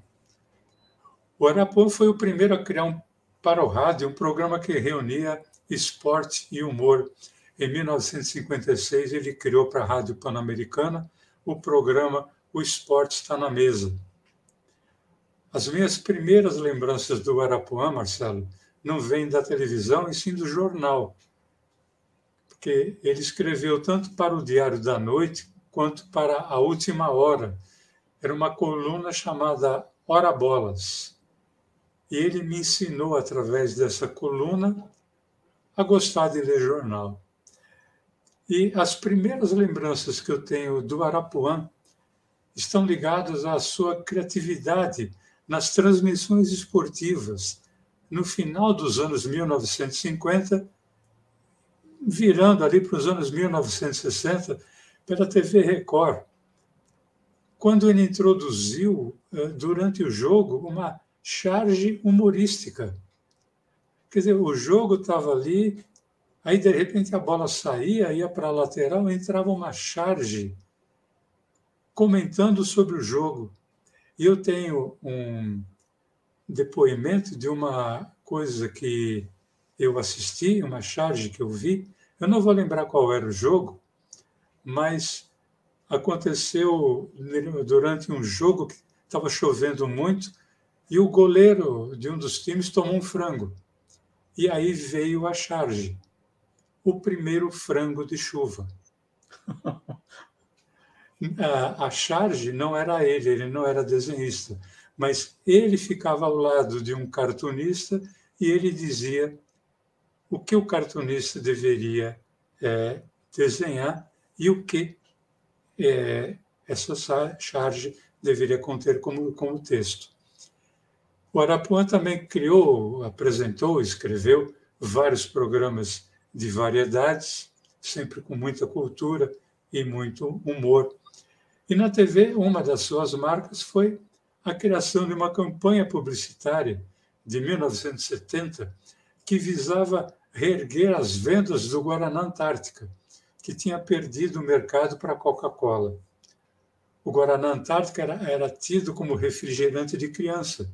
O Arapuã foi o primeiro a criar um, para o rádio um programa que reunia esporte e humor. Em 1956, ele criou para a Rádio Pan-Americana o programa O Esporte Está na Mesa. As minhas primeiras lembranças do Arapuã, Marcelo, não vêm da televisão, e sim do jornal, porque ele escreveu tanto para o Diário da Noite quanto para a Última Hora. Era uma coluna chamada Hora Bolas. E ele me ensinou, através dessa coluna, a gostar de ler jornal. E as primeiras lembranças que eu tenho do Arapuã estão ligadas à sua criatividade nas transmissões esportivas. No final dos anos 1950, virando ali para os anos 1960 pela TV Record, quando ele introduziu, eh, durante o jogo, uma charge humorística. Quer dizer, o jogo estava ali, aí de repente a bola saía, ia para a lateral, entrava uma charge comentando sobre o jogo. E eu tenho um depoimento de uma coisa que eu assisti, uma charge que eu vi, eu não vou lembrar qual era o jogo, mas aconteceu durante um jogo que estava chovendo muito e o goleiro de um dos times tomou um frango. E aí veio a charge, o primeiro frango de chuva. *laughs* a, charge não era ele, ele não era desenhista, mas ele ficava ao lado de um cartunista e ele dizia o que o cartunista deveria é, desenhar e o que é, essa charge deveria conter como, como texto. O Arapuã também criou, apresentou, escreveu vários programas de variedades, sempre com muita cultura e muito humor. E na TV, uma das suas marcas foi a criação de uma campanha publicitária de 1970 que visava reerguer as vendas do Guaraná Antártica, que tinha perdido o mercado para a Coca-Cola. O Guaraná Antártica era, era tido como refrigerante de criança.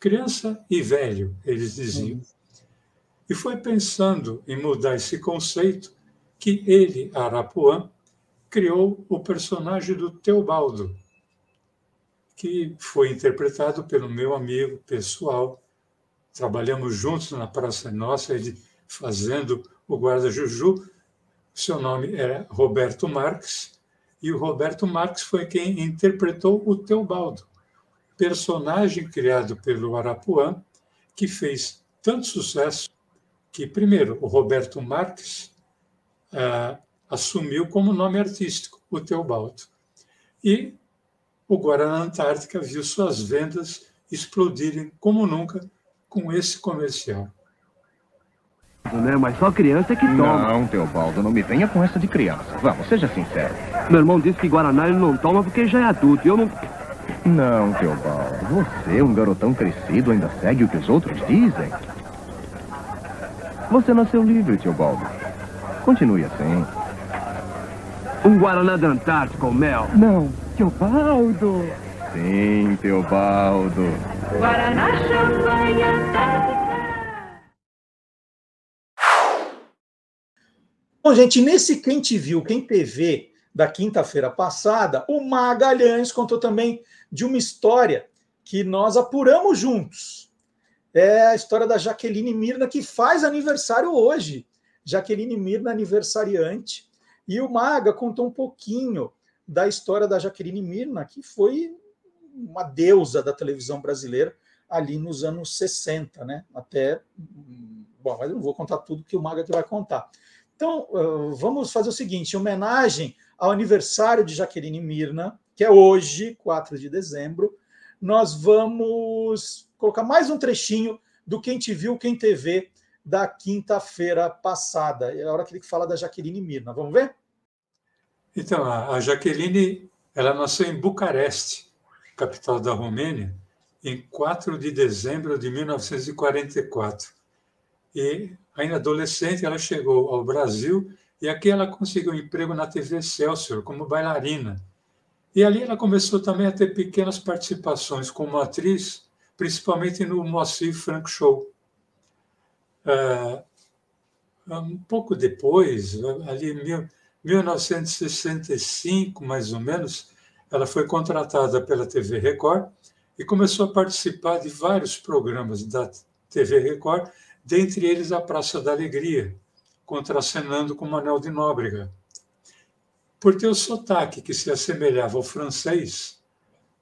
Criança e velho, eles diziam. E foi pensando em mudar esse conceito que ele, Arapuã, criou o personagem do Teobaldo, que foi interpretado pelo meu amigo pessoal, trabalhamos juntos na Praça Nossa, ele fazendo o guarda Juju. Seu nome era Roberto Marques, e o Roberto Marques foi quem interpretou o Teobaldo, personagem criado pelo Arapuã que fez tanto sucesso que, primeiro, o Roberto Marques ah, assumiu como nome artístico o Teobaldo. E o Guaraná Antártica viu suas vendas explodirem como nunca com esse comercial. Né? Mas só criança é que toma. Não, Teobaldo, não me venha com essa de criança. Vamos, seja sincero. Meu irmão disse que Guaraná ele não toma porque já é adulto. E eu não. Não, Teobaldo. Você, um garotão crescido, ainda segue o que os outros dizem. Você nasceu livre, Teobaldo. Continue assim. Um Guaraná da Antártica com mel. Não, Teobaldo. Sim, Teobaldo. Guaraná, champanhe, Antártica. Bom, gente, nesse Quem Te Viu, Quem TV da quinta-feira passada, o Magalhães contou também de uma história que nós apuramos juntos. É a história da Jaqueline Mirna, que faz aniversário hoje. Jaqueline Mirna, aniversariante. E o Maga contou um pouquinho da história da Jaqueline Mirna, que foi uma deusa da televisão brasileira ali nos anos 60, né? Até. Bom, mas eu não vou contar tudo que o Maga que vai contar. Então, vamos fazer o seguinte: em homenagem ao aniversário de Jaqueline Mirna, que é hoje, 4 de dezembro, nós vamos colocar mais um trechinho do Quem Te Viu, Quem TV da quinta-feira passada. É a hora que ele fala da Jaqueline Mirna. Vamos ver? Então, a Jaqueline, ela nasceu em Bucareste, capital da Romênia, em 4 de dezembro de 1944. E, ainda adolescente, ela chegou ao Brasil e aqui ela conseguiu um emprego na TV Excelsior como bailarina. E ali ela começou também a ter pequenas participações como atriz, principalmente no Moacir Frank Show. Ah, um pouco depois, ali em mil- 1965, mais ou menos, ela foi contratada pela TV Record e começou a participar de vários programas da TV Record, dentre eles a Praça da Alegria, contracenando com Manuel de Nóbrega. Por ter o sotaque que se assemelhava ao francês,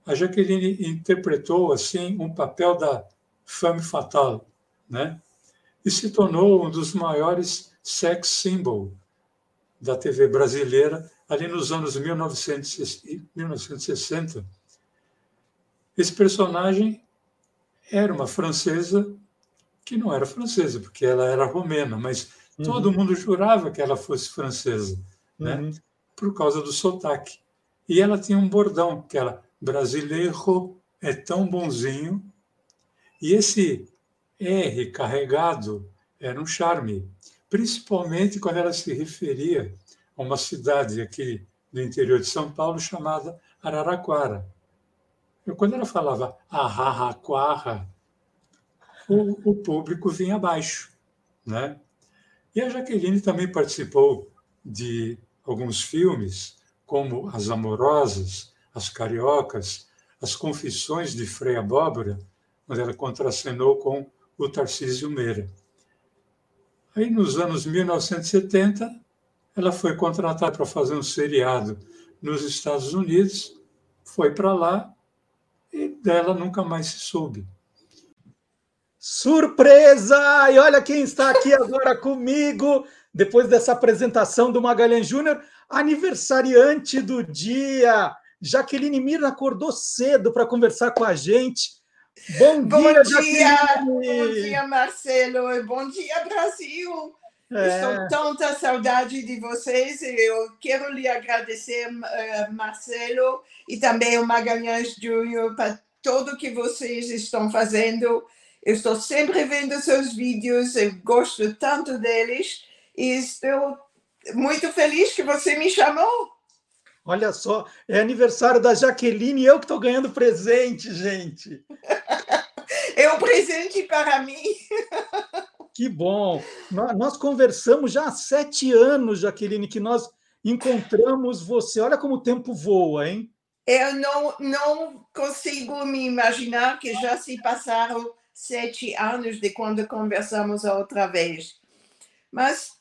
a Jaqueline interpretou assim um papel da femme fatale, né? E se tornou um dos maiores sex symbol da TV brasileira ali nos anos 1900 e 1960. Esse personagem era uma francesa que não era francesa, porque ela era romena, mas todo mundo jurava que ela fosse francesa, né? Uhum. Por causa do sotaque. E ela tinha um bordão, que era brasileiro é tão bonzinho. E esse R carregado era um charme, principalmente quando ela se referia a uma cidade aqui do interior de São Paulo chamada Araraquara. Quando ela falava Araraquara, o, o público vinha abaixo, né? E a Jaqueline também participou de alguns filmes, como As Amorosas, As Cariocas, As Confissões de Frei Abóbora, onde ela contracenou com o Tarcísio Meira. Aí, nos anos 1970, ela foi contratada para fazer um seriado nos Estados Unidos, foi para lá e dela nunca mais se soube. Surpresa! E olha quem está aqui agora comigo, depois dessa apresentação do Magalhães Júnior, aniversariante do dia. Jaqueline Mirna acordou cedo para conversar com a gente. Bom, Bom dia, dia, Jaqueline! bom dia, Marcelo, e bom dia, Brasil. É. Estou tanta saudade de vocês e eu quero lhe agradecer, eh, Marcelo, e também o Magalhães Júnior, para tudo que vocês estão fazendo. Eu estou sempre vendo seus vídeos, eu gosto tanto deles e estou muito feliz que você me chamou. Olha só, é aniversário da Jaqueline e eu que estou ganhando presente, gente. *laughs* É um presente para mim. *laughs* Que bom! Nó- Nós conversamos já há sete anos, Jaqueline, que nós encontramos você. Olha como o tempo voa, hein? Eu não, não consigo me imaginar que já se passaram sete anos de quando conversamos a outra vez. Mas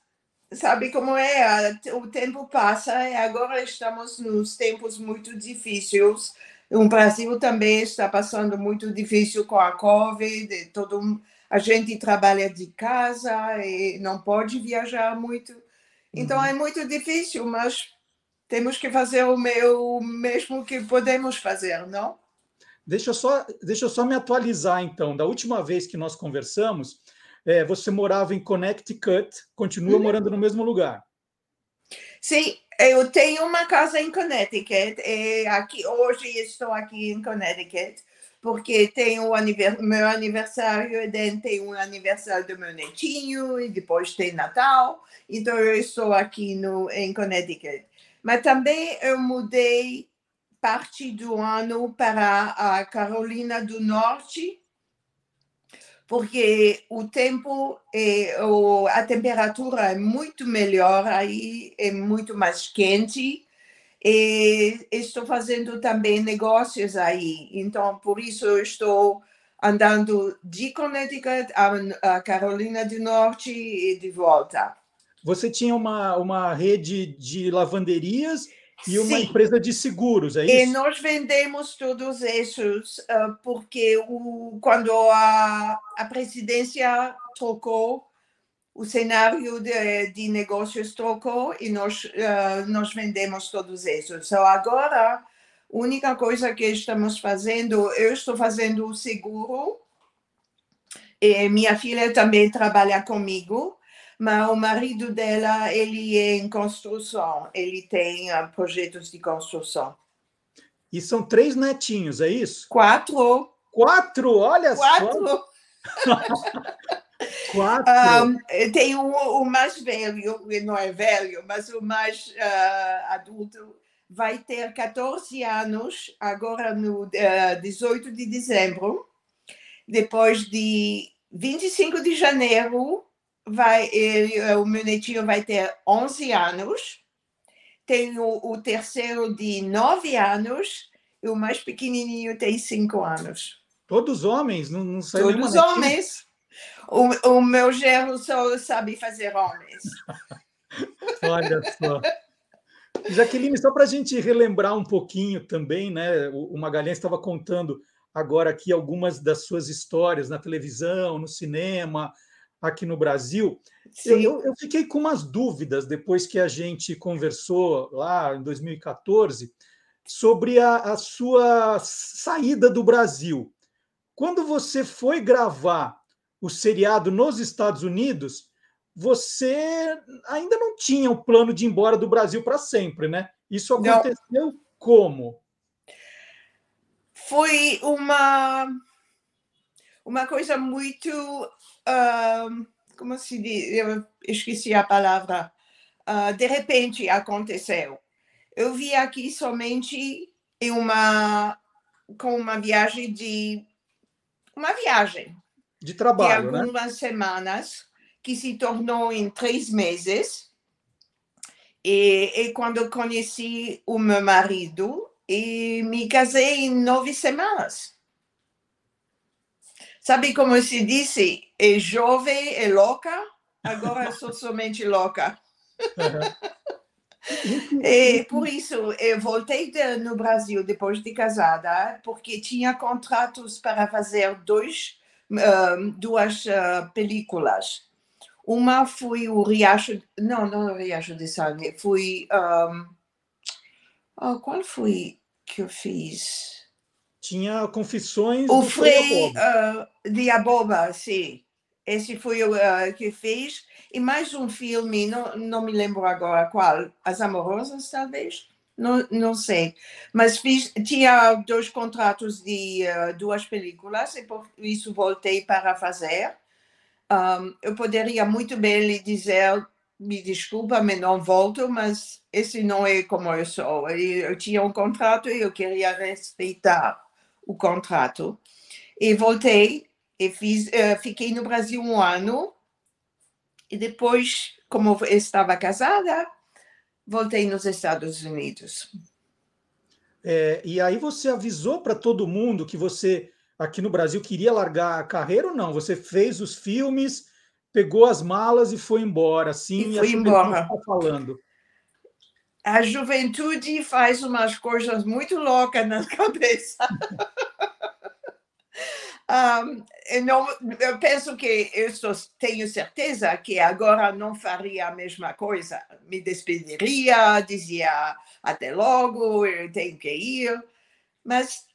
sabe como é? O tempo passa e agora estamos nos tempos muito difíceis. O Brasil também está passando muito difícil com a Covid, todo a gente trabalha de casa e não pode viajar muito. Então Uhum. é muito difícil, mas temos que fazer o meu mesmo que podemos fazer, não? Deixa eu só, deixa eu só me atualizar, então. Da última vez que nós conversamos, é, você morava em Connecticut, continua Uhum. morando no mesmo lugar. Sim, eu tenho uma casa em Connecticut. E aqui hoje estou aqui em Connecticut porque tem o aniver- meu aniversário e daí tem o aniversário do meu netinho e depois tem Natal. Então eu estou aqui no em Connecticut. Mas também eu mudei parte do ano para a Carolina do Norte porque o tempo e o, a temperatura é muito melhor aí, é muito mais quente. E estou fazendo também negócios aí. Então, por isso, eu estou andando de Connecticut a Carolina do Norte e de volta. Você tinha uma, uma rede de lavanderias e uma Sim. empresa de seguros, é E isso? nós vendemos todos esses ah, porque o, quando a, a presidência trocou, o cenário de, de negócios trocou e nós, ah, nós vendemos todos esses. Então, agora, a única coisa que estamos fazendo, eu estou fazendo o seguro, e minha filha também trabalha comigo, mas o marido dela, ele é em construção, ele tem ah, projetos de construção. E são três netinhos, é isso? Quatro. Quatro, olha Quatro. só! Quatro! *laughs* Um, tem o, o mais velho, não é velho, mas o mais ah, adulto, vai ter 14 anos, agora no ah, 18 de dezembro. Depois de 25 de janeiro, vai, ele, ah, o meu netinho vai ter 11 anos. Tem o, terceiro de 9 anos e o mais pequenininho tem 5 anos. Todos homens? Não, não nenhuma Todos homens. O, o meu genro só sabe fazer homens. *laughs* Olha só. Jaqueline, só para a gente relembrar um pouquinho também, né? O o Magalhães estava contando agora aqui algumas das suas histórias na televisão, no cinema, aqui no Brasil. Eu, eu- fiquei com umas dúvidas depois que a gente conversou lá em 2014 sobre a, a sua saída do Brasil. Quando você foi gravar o seriado nos Estados Unidos, você ainda não tinha o plano de ir embora do Brasil para sempre, né? Isso Não. aconteceu como? Foi uma, uma coisa muito. Ah, como se diz? Eu esqueci a palavra. Ah, de repente aconteceu. Eu vi aqui somente em uma, com uma viagem de. Uma viagem. De de trabalho, né? algumas semanas, que se tornou em três meses. E, e quando conheci o meu marido, e me casei em nove semanas. Sabe como se disse? É jovem, é louca, agora eu sou somente louca. *laughs* E por isso, eu voltei de- no Brasil depois de casada, porque tinha contratos para fazer dois, ah, duas ah, películas. Uma foi o Riacho, não, não o Riacho de Sangue, foi. ah, oh, qual foi que eu fiz? Tinha confissões O do Frei Abobo. ah, de Aboba, sim. Esse foi o ah, que fiz. E mais um filme, não, não me lembro agora qual. As Amorosas, talvez? Não, não sei. Mas fiz, tinha dois contratos de ah, duas películas e por isso voltei para fazer. Um, eu poderia muito bem lhe dizer, me desculpa, mas não volto, mas esse não é como eu sou. Eu, eu tinha um contrato e eu queria respeitar o contrato. E voltei e fiz, eh, fiquei no Brasil um ano. E depois, como eu estava casada, voltei nos Estados Unidos. É, e aí você avisou para todo mundo que você aqui no Brasil queria largar a carreira ou não? Você fez os filmes, pegou as malas e foi embora, assim, E juventude embora. está falando. A juventude faz umas coisas muito loucas na *laughs* cabeça. Um, não, eu penso que eu só tenho certeza que agora não faria a mesma coisa. Me despediria, dizia até logo, eu tenho que ir. Mas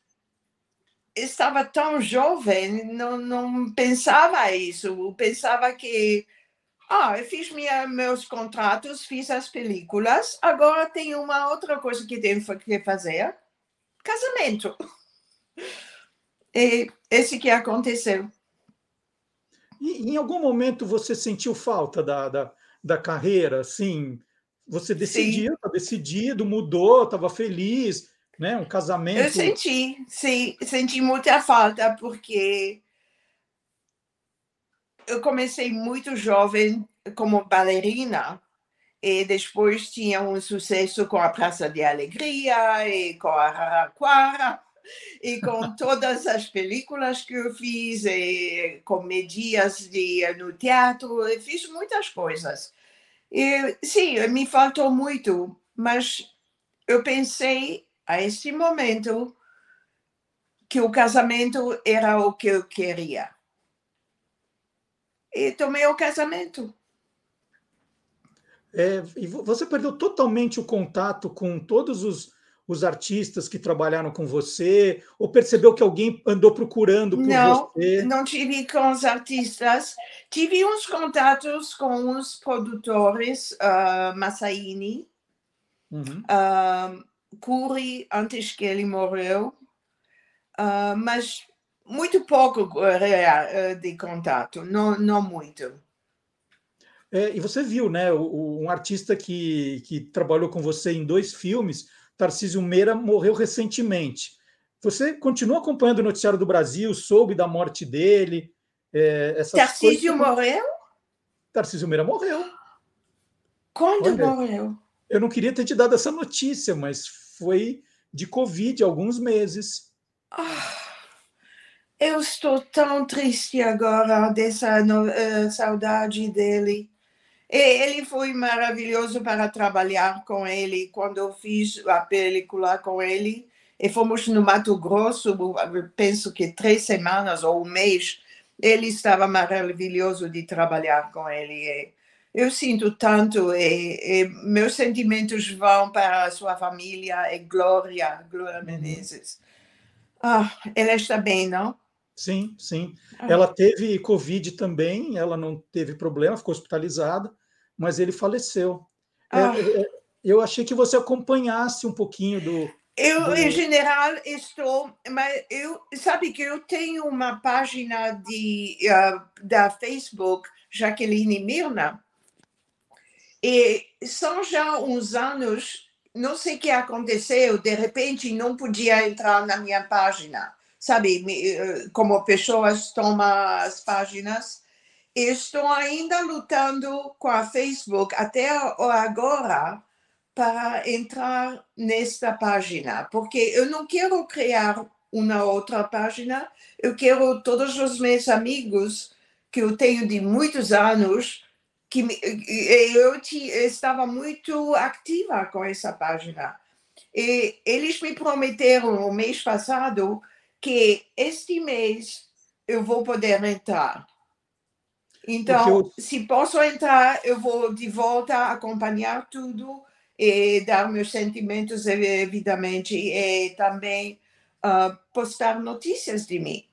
estava tão jovem, não, não pensava isso. Eu pensava que ah, eu fiz minha, meus contratos, fiz as películas, agora tem uma outra coisa que tenho que fazer: casamento. E esse que aconteceu. E em algum momento você sentiu falta da, da, da carreira? Assim, você decidiu, está decidido, mudou, estava feliz, né? Um casamento. Eu senti, sim, senti muita falta, porque eu comecei muito jovem como bailarina e depois tinha um sucesso com a Praça de Alegria e com a Araraquara *laughs* e com todas as películas que eu fiz, e de, no teatro, fiz muitas coisas. E, sim, me faltou muito, mas eu pensei a esse momento que o casamento era o que eu queria. E tomei o casamento. É, e você perdeu totalmente o contato com todos os os artistas que trabalharam com você? Ou percebeu que alguém andou procurando por não, você? Não tive com os artistas. Tive uns contatos com os produtores, uh, Massaini, uhum. uh, Curi, antes que ele morreu, uh, mas muito pouco de contato, não, não muito. É, e você viu, né, um artista que, que trabalhou com você em dois filmes, Tarcísio Meira morreu recentemente. Você continua acompanhando o noticiário do Brasil? Soube da morte dele? É, Tarcísio coisas... morreu? Tarcísio Meira morreu. Quando Olha, morreu? Eu não queria ter te dado essa notícia, mas foi de Covid alguns meses. Ah, eu estou tão triste agora dessa uh, saudade dele. E ele foi maravilhoso para trabalhar com ele quando eu fiz a película com ele. E fomos no Mato Grosso, penso que três semanas ou um mês. Ele estava maravilhoso de trabalhar com ele. Eu sinto tanto e, e, meus sentimentos vão para a sua família e Glória, Glória Menezes. Ah, ela está bem, não? Sim, sim. Ah. Ela teve Covid também, ela não teve problema, ficou hospitalizada mas ele faleceu. É, ah. É, eu achei que você acompanhasse um pouquinho do. Eu, do... em geral, estou. Mas eu sabe que eu tenho uma página de, uh, da Facebook, Jaqueline Mirna, e são já uns anos, não sei o que aconteceu, de repente não podia entrar na minha página. Sabe, eh, como pessoas tomam as páginas estou ainda lutando com a Facebook até agora para entrar nesta página, porque eu não quero criar uma outra página, eu quero todos os meus amigos que eu tenho de muitos anos, que eu estava muito ativa com essa página. E eles me prometeram o mês passado que este mês eu vou poder entrar. Então, eu... se posso entrar, eu vou de volta acompanhar tudo e dar meus sentimentos, evidentemente, e também uh, postar notícias de mim.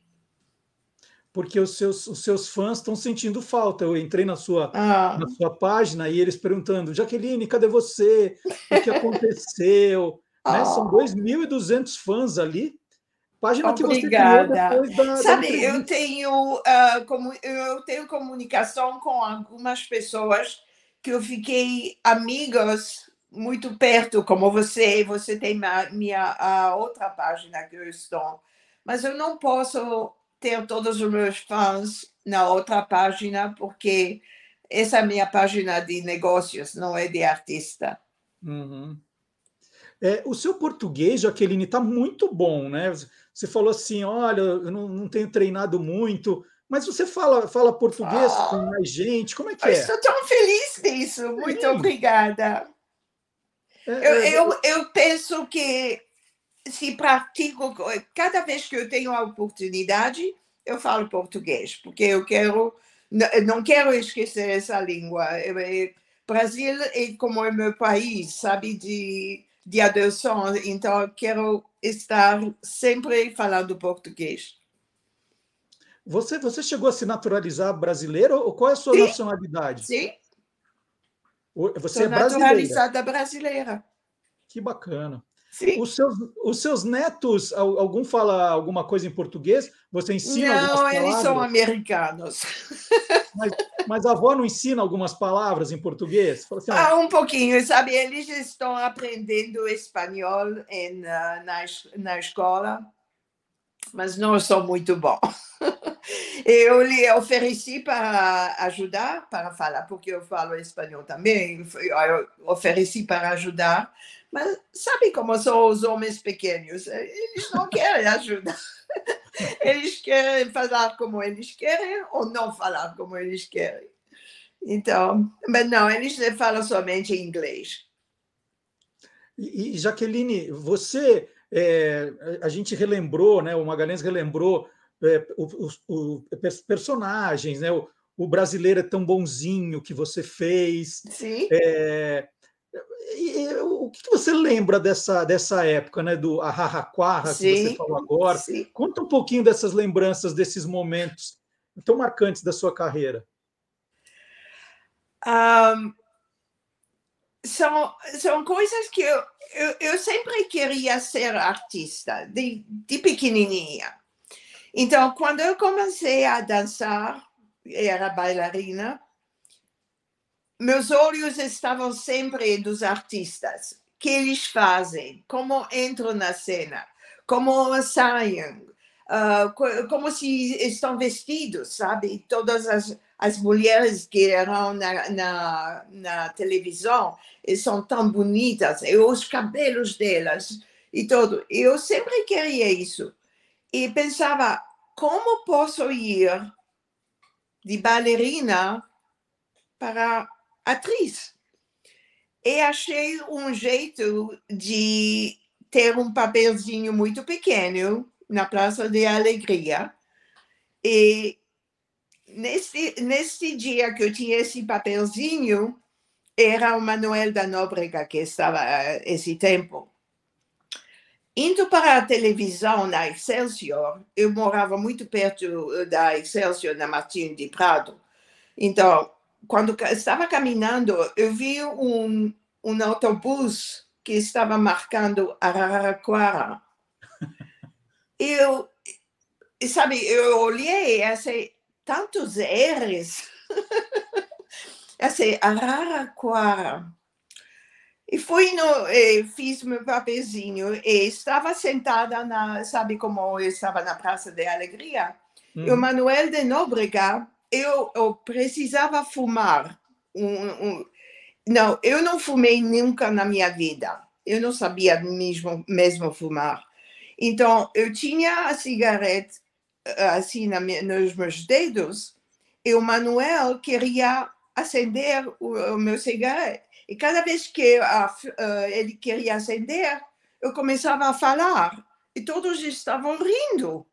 Porque os seus, os seus fãs estão sentindo falta. Eu entrei na sua, ah. na sua página e eles perguntando: Jaqueline, cadê você? O que *laughs* aconteceu? ah. né? São 2.200 fãs ali Página Obrigada. que você criou depois da. Sabe, da eu tenho, uh, como, eu tenho comunicação com algumas pessoas que eu fiquei amigas muito perto, como você, você tem a minha a outra página que eu estou, mas eu não posso ter todos os meus fãs na outra página porque essa é a minha página de negócios, não é de artista. Uhum. É, o seu português, Jaqueline, está muito bom, né? Você falou assim: olha, eu não, não tenho treinado muito, mas você fala, fala português oh, com mais gente, como é que eu é? Estou tão feliz disso, muito Sim. obrigada. É, eu, é, eu, eu penso que se pratico, cada vez que eu tenho a oportunidade, eu falo português, porque eu quero, não quero esquecer essa língua. Eu- eu- Brasil é como é meu país, sabe, de, de adoção, então eu quero estar sempre falando português. Você, você chegou a se naturalizar brasileiro ou qual é a sua Sim. nacionalidade? Sim, Você sou é brasileira. naturalizada brasileira. Que bacana. Sim. Os seus, os seus netos, al- algum fala alguma coisa em português? Você ensina Não, eles são americanos. *laughs* Mas, mas a avó não ensina algumas palavras em português? Assim, Ah, um pouquinho, sabe? Eles estão aprendendo espanhol em, ah, na, na escola, mas não sou muito bom. *laughs* Eu lhe ofereci para ajudar, para falar, porque eu falo espanhol também. Eu ofereci para ajudar, mas sabe como são os homens pequenos? Eles não *laughs* querem ajudar. Eles querem falar como eles querem ou não falar como eles querem. Então, mas não, eles falam somente inglês. E, e, Jaqueline, você, é, a gente relembrou, né? O Magalhães relembrou é, os, os- os personagens, né? O, o brasileiro é tão bonzinho que você fez. Sim. É, e- o que você lembra dessa, dessa época, né? Do Araraquara, que você falou agora? sim. Conta um pouquinho dessas lembranças, desses momentos tão marcantes da sua carreira. Ahm, são, são coisas que eu, eu, eu sempre queria ser artista, de, de pequenininha. Então, quando eu comecei a dançar, era bailarina, meus olhos estavam sempre dos artistas. O que eles fazem? Como entram na cena? Como saem? co- como se estão vestidos, sabe? Todas as, as mulheres que eram na, na, na televisão são tão bonitas, e os cabelos delas e tudo. Eu sempre queria isso. E pensava, como posso ir de bailarina para atriz? E achei um jeito de ter um papelzinho muito pequeno na Praça de Alegria. E nesse, nesse dia que eu tinha esse papelzinho, era o Manuel da Nóbrega que estava eh, esse tempo. Indo para a televisão na Excelsior, eu morava muito perto eh, da Excelsior, na Martim de Prado. Então, quando estava caminhando, eu vi um, um autobus que estava marcando Araraquara. *laughs* Eu, e sabe, eu olhei, assim, tantos R's. *laughs* assim, Araraquara. E fui no, eh, fiz meu papelzinho e estava sentada na, sabe como eu estava na Praça de Alegria? E o Uhum. Manuel de Nóbrega, eu, eu precisava fumar. Um, um- não, eu não fumei nunca na minha vida. Eu não sabia mesmo, mesmo fumar. Então, eu tinha a cigarette eh, assim na nos meus dedos e o Manuel queria acender o, o meu cigarette. E cada vez que a eh, ele queria acender, eu começava a falar e todos estavam rindo.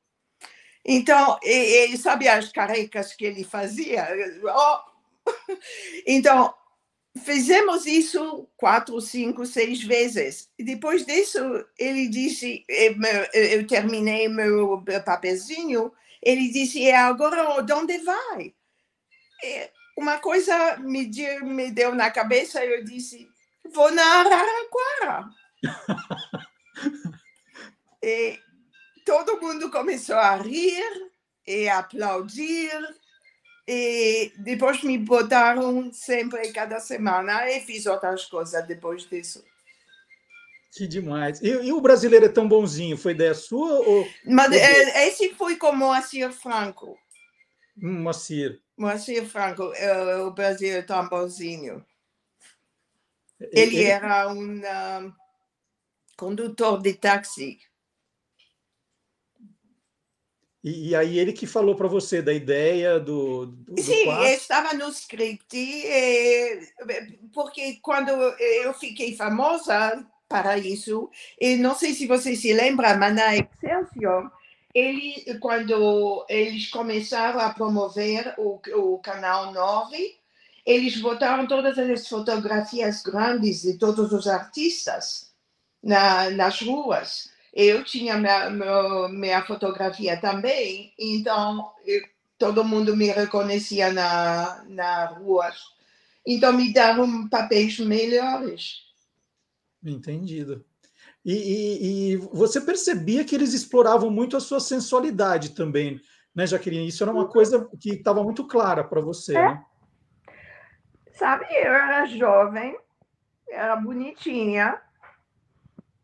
Então, e, e sabe as carecas que ele fazia? *laughs* Oh! Então, fizemos isso quatro, cinco, seis vezes. E depois disso, ele disse, eu terminei meu papelzinho, ele disse, e agora onde vai? E uma coisa me deu, me deu na cabeça, eu disse, vou na Araraquara. *laughs* e todo mundo começou a rir e a aplaudir. E depois me botaram sempre cada semana e fiz outras coisas depois disso. Que demais. E, e o brasileiro é tão bonzinho? Foi ideia sua ou Mas eh, esse foi com Moacir Franco. Hum, Moacir? Moacir Franco, eh, o Brasil é tão bonzinho. Ele- Ele era um ah, condutor de táxi. E, e aí ele que falou para você da ideia do, do, Sim, estava no script, eh, porque quando eu fiquei famosa para isso, e não sei se você se lembra, mas na Excelsior ele, quando eles começaram a promover o, o canal 9, eles botaram todas as fotografias grandes de todos os artistas na, nas ruas. Eu tinha minha, meu, minha fotografia também, então eu, todo mundo me reconhecia na, na rua. Então me deram papéis melhores. Entendido. E, e, e, você percebia que eles exploravam muito a sua sensualidade também, né, Jaqueline? Isso era uma coisa que estava muito clara para você, é. né? Sabe, eu era jovem, era bonitinha,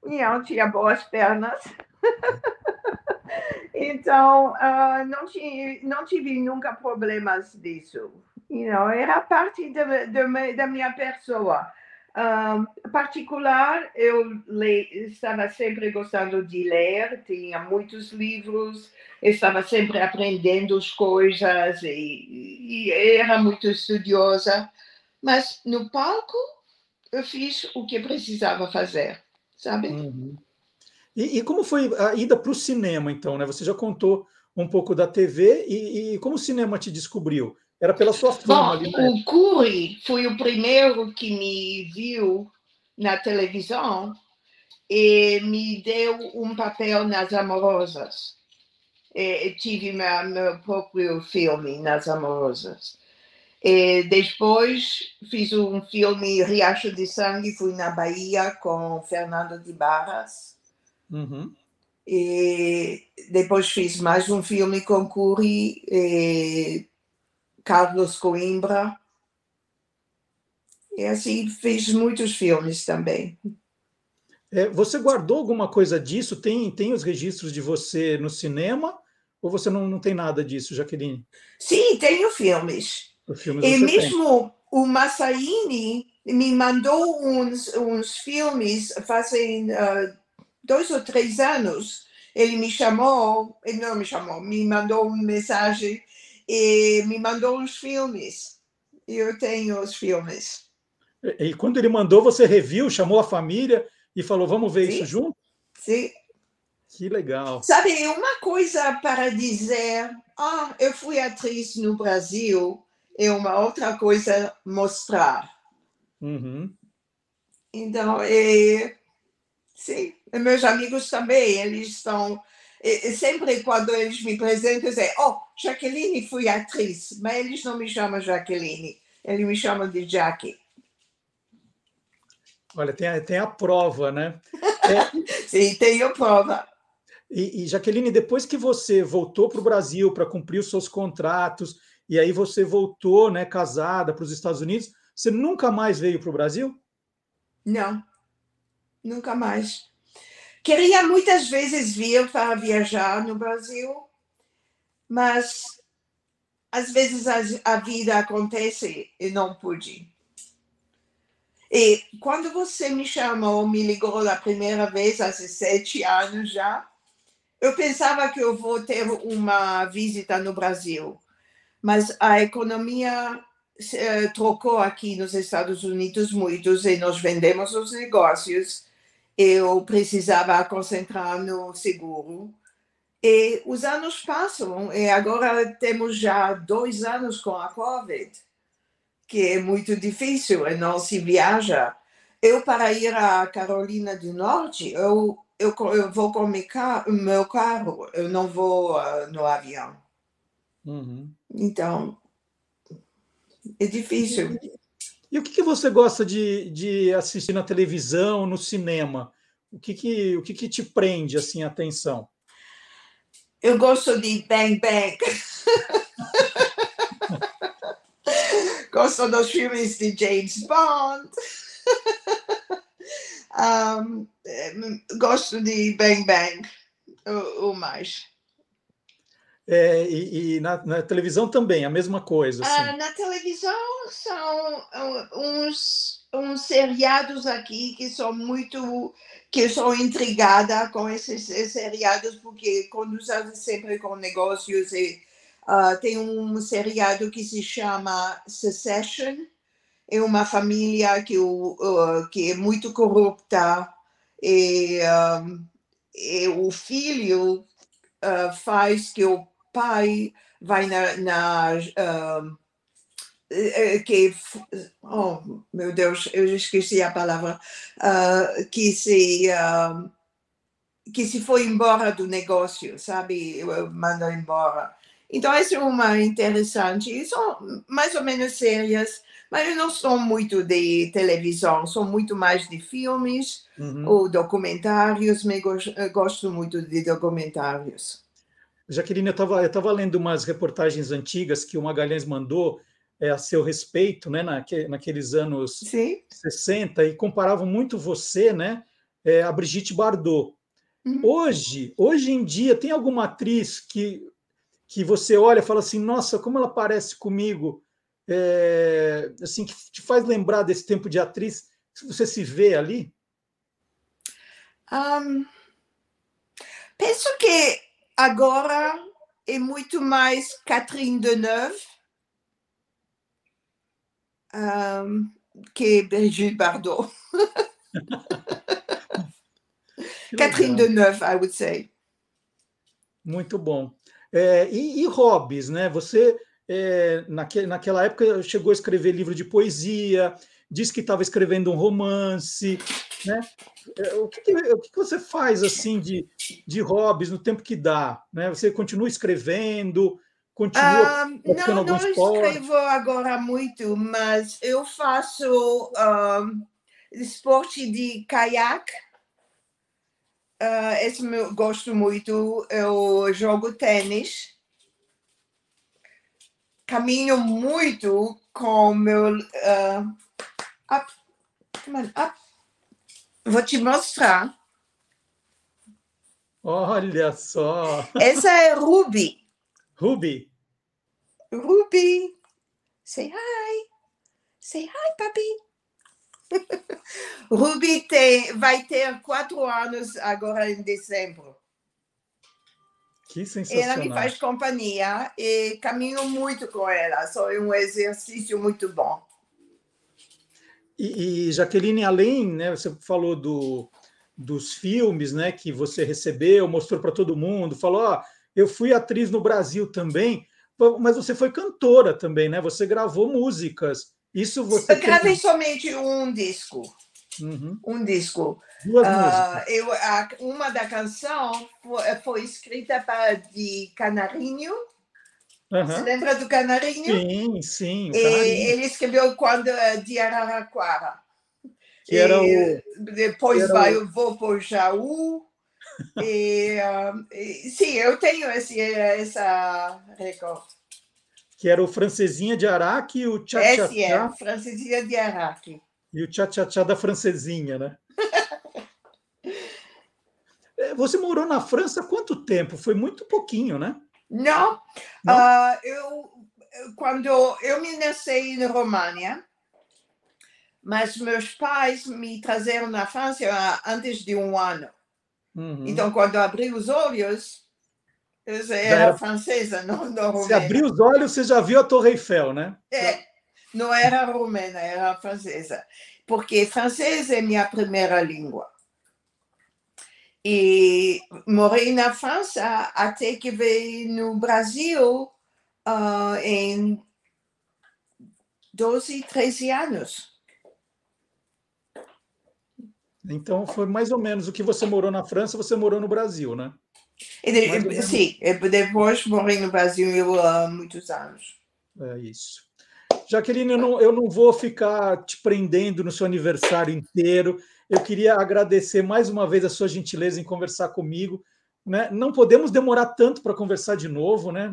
eu tinha boas pernas. *laughs* então, uh, não, tive, não tive nunca problemas disso. You know, era parte de, de, da minha pessoa. Um, particular, eu le, estava sempre gostando de ler, tinha muitos livros, estava sempre aprendendo as coisas e, e, era muito estudiosa, mas no palco eu fiz o que precisava fazer, sabe? Uhum. E, e, como foi a ida para o cinema, então? Né? Você já contou um pouco da TV e, e como o cinema te descobriu? Era pela sua fama. Bom, ali, né? O Cury foi o primeiro que me viu na televisão e me deu um papel nas Amorosas. E tive meu, meu próprio filme nas Amorosas. E depois fiz um filme Riacho de Sangue, fui na Bahia com Fernando de Barras. Uhum. E depois fiz mais um filme com Cury, Carlos Coimbra. E assim fiz muitos filmes também. É, você guardou alguma coisa disso? Tem, tem os registros de você no cinema? Ou você não, não tem nada disso, Jaqueline? Sim, tenho filmes. E mesmo tem. o Massaini me mandou uns, uns filmes fazem uh, dois ou três anos. Ele me chamou, ele não me chamou, me mandou uma mensagem e me mandou uns filmes. Eu tenho os filmes. E, e quando ele mandou, você reviu, chamou a família e falou: vamos ver Sim. isso junto? Sim. Que legal. Sabe, uma coisa para dizer, ah, eu fui atriz no Brasil, é uma outra coisa mostrar. Uhum. Então, é, sim, e meus amigos também, eles estão e, sempre quando eles me apresentam, dizem, oh, Jaqueline fui atriz, mas eles não me chamam Jaqueline, eles me chamam de Jackie. Olha, tem a, tem a prova, né? É... *laughs* Sim, tenho prova. E, e, Jaqueline, depois que você voltou para o Brasil para cumprir os seus contratos, e aí você voltou, né, casada para os Estados Unidos, você nunca mais veio para o Brasil? Não, nunca mais. Queria muitas vezes vir para viajar no Brasil, mas às vezes a, vida acontece e não pude. E quando você me chamou, me ligou a primeira vez, há sete anos já, eu pensava que eu vou ter uma visita no Brasil, mas a economia eh, trocou aqui nos Estados Unidos muito e nós vendemos os negócios eu precisava concentrar no seguro. E os anos passam, e agora temos já dois anos com a Covid, que é muito difícil e não se viaja. Eu, para ir à Carolina do Norte, eu, eu, eu vou com meu carro, eu não vou uh, no avião. Uhum. Então, é difícil. E o que, que você gosta de, de assistir na televisão, no cinema? O que, que, o que, que te prende assim a atenção? Eu gosto de Bang Bang. *laughs* gosto dos filmes de James Bond. *laughs* um, gosto de Bang Bang, o, o mais. É, e, e na, na, televisão também, a mesma coisa. Assim. Ah, na televisão são uns, uns seriados aqui que são muito. que eu sou intrigada com esses seriados, porque conduzem sempre com negócios. E, uh, tem um seriado que se chama Secession, é uma família que, uh, que é muito corrupta, e, um, e o filho ah, faz que o pai vai na, na ah, eh, eh, que oh meu Deus eu esqueci a palavra ah, que se ah, que se foi embora do negócio sabe? Manda embora. Então essa é uma interessante. E são mais ou menos sérias mas eu não sou muito de televisão sou muito mais de filmes Uhum. ou documentários me gos- eu gosto muito de documentários Jaqueline, eu estava eu tava lendo umas reportagens antigas que o Magalhães mandou é, a seu respeito, né, naque, naqueles anos Sim. 60, e comparavam muito você, né, é, a Brigitte Bardot. Uhum. Hoje, hoje em dia, tem alguma atriz que, que você olha e fala assim, nossa, como ela parece comigo, é, assim, que te faz lembrar desse tempo de atriz, você se vê ali? Ahm, penso que agora é muito mais Catherine Deneuve ahm, que Brigitte Bardot. *laughs* Catherine. Deneuve, I would say. Muito bom. É, e, e hobbies, né? Você, é, naque, naquela época, chegou a escrever livro de poesia, disse que estava escrevendo um romance, né? É, O que, que- o que que você faz, assim, de, de hobbies no tempo que dá? Né? Você continua escrevendo, continua praticando não, não escrevo agora muito, mas eu faço ahm, esporte de caiaque. Ah, esse eu gosto muito. Eu jogo tênis. Caminho muito com meu. ah, up. Come on, up. Vou te mostrar. Olha só! Essa é Ruby. Ruby, Ruby. Say hi. Say hi, papi. *laughs* Ruby tem, vai ter quatro anos agora em dezembro. que Ela sensacional. me faz companhia e caminho muito com ela. Só é um exercício muito bom. E, e, Jaqueline, além, né, você falou do, dos filmes, né, que você recebeu, mostrou para todo mundo, falou, ó, eu fui atriz no Brasil também, mas você foi cantora também, né? Você gravou músicas. Isso você Eu gravei tem... somente um disco. Uhum. Um disco. Duas Ah, músicas. eu, a- uma da canção foi, foi escrita para de Canarinho. Você lembra do Canarinho? Sim, sim. E ele escreveu quando eh, de Araraquara. que era o. Depois era vai, o- eu vou para o Jaú. e, ah, e, sim, eu tenho esse, essa recorde. Que era o Francesinha de Araque e o Esse é, Francesinha de Araque. e o Tchá-Tchá-Tchá da Francesinha, né? *laughs* Você morou na França há quanto tempo? Foi muito pouquinho, né? Não, Não? ah, eu, quando eu me nasci na România, mas meus pais me trazeram na França antes de um ano. Uhum. Então, quando eu abri os olhos, eu era era- francesa, não, não Você romena. abriu os olhos, você já viu a Torre Eiffel, né? É, não era romena, era francesa. Porque francês é minha primeira língua. E morei na França até que veio no Brasil ah, em 12, 13 anos. Então foi mais ou menos o que você morou na França, você morou no Brasil, né? De- sim, depois morei no Brasil há muitos anos. É isso. Jaqueline, eu não, eu não vou ficar te prendendo no seu aniversário inteiro. Eu queria agradecer mais uma vez a sua gentileza em conversar comigo. Né? Não podemos demorar tanto para conversar de novo, né?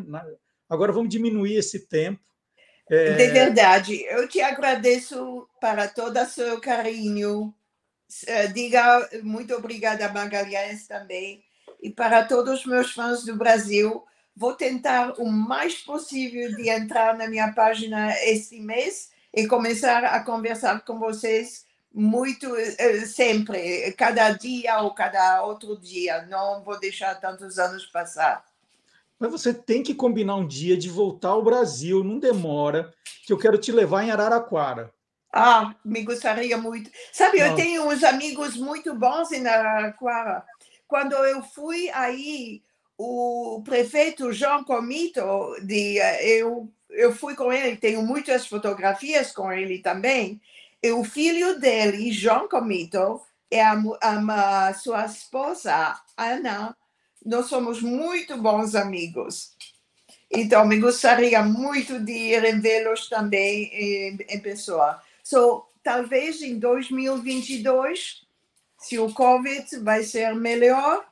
Agora vamos diminuir esse tempo. É, De verdade, eu te agradeço para todo o seu carinho. Eh, Diga muito obrigada a Magalhães também. E para todos os meus fãs do Brasil, vou tentar o mais possível de entrar na minha página este mês e começar a conversar com vocês muito eh, sempre, cada dia ou cada outro dia. Não vou deixar tantos anos passar. Mas você tem que combinar um dia de voltar ao Brasil, não demora, que eu quero te levar em Araraquara. Ah, me gostaria muito. Sabe, eu Nossa. tenho uns amigos muito bons em Araraquara. Quando eu fui aí, o prefeito João Comito, de, eh, eu, eu fui com ele, tenho muitas fotografias com ele também, e o filho dele, João Comito, é a, a, a sua esposa, Ana. Nós somos muito bons amigos. Então, me gostaria muito de ir vê-los também em, em pessoa. So, talvez em 2022, se o Covid vai ser melhor,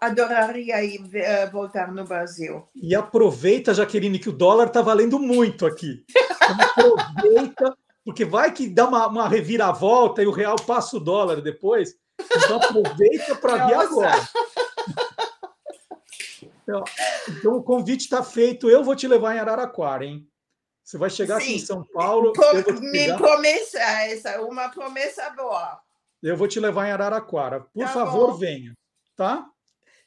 adoraria ir, eh, voltar no Brasil. E aproveita, Jaqueline, que o dólar está valendo muito aqui. Então aproveita, porque vai que dá uma, uma reviravolta e o real passa o dólar depois. Então aproveita para vir Nossa. agora. Então, então o convite está feito. Eu vou te levar em Araraquara, hein? Você vai chegar aqui em Sim. São Paulo. Pro- me promessa essa, uma promessa boa. Eu vou te levar em Araraquara. Por Tá favor, bom. venha, tá?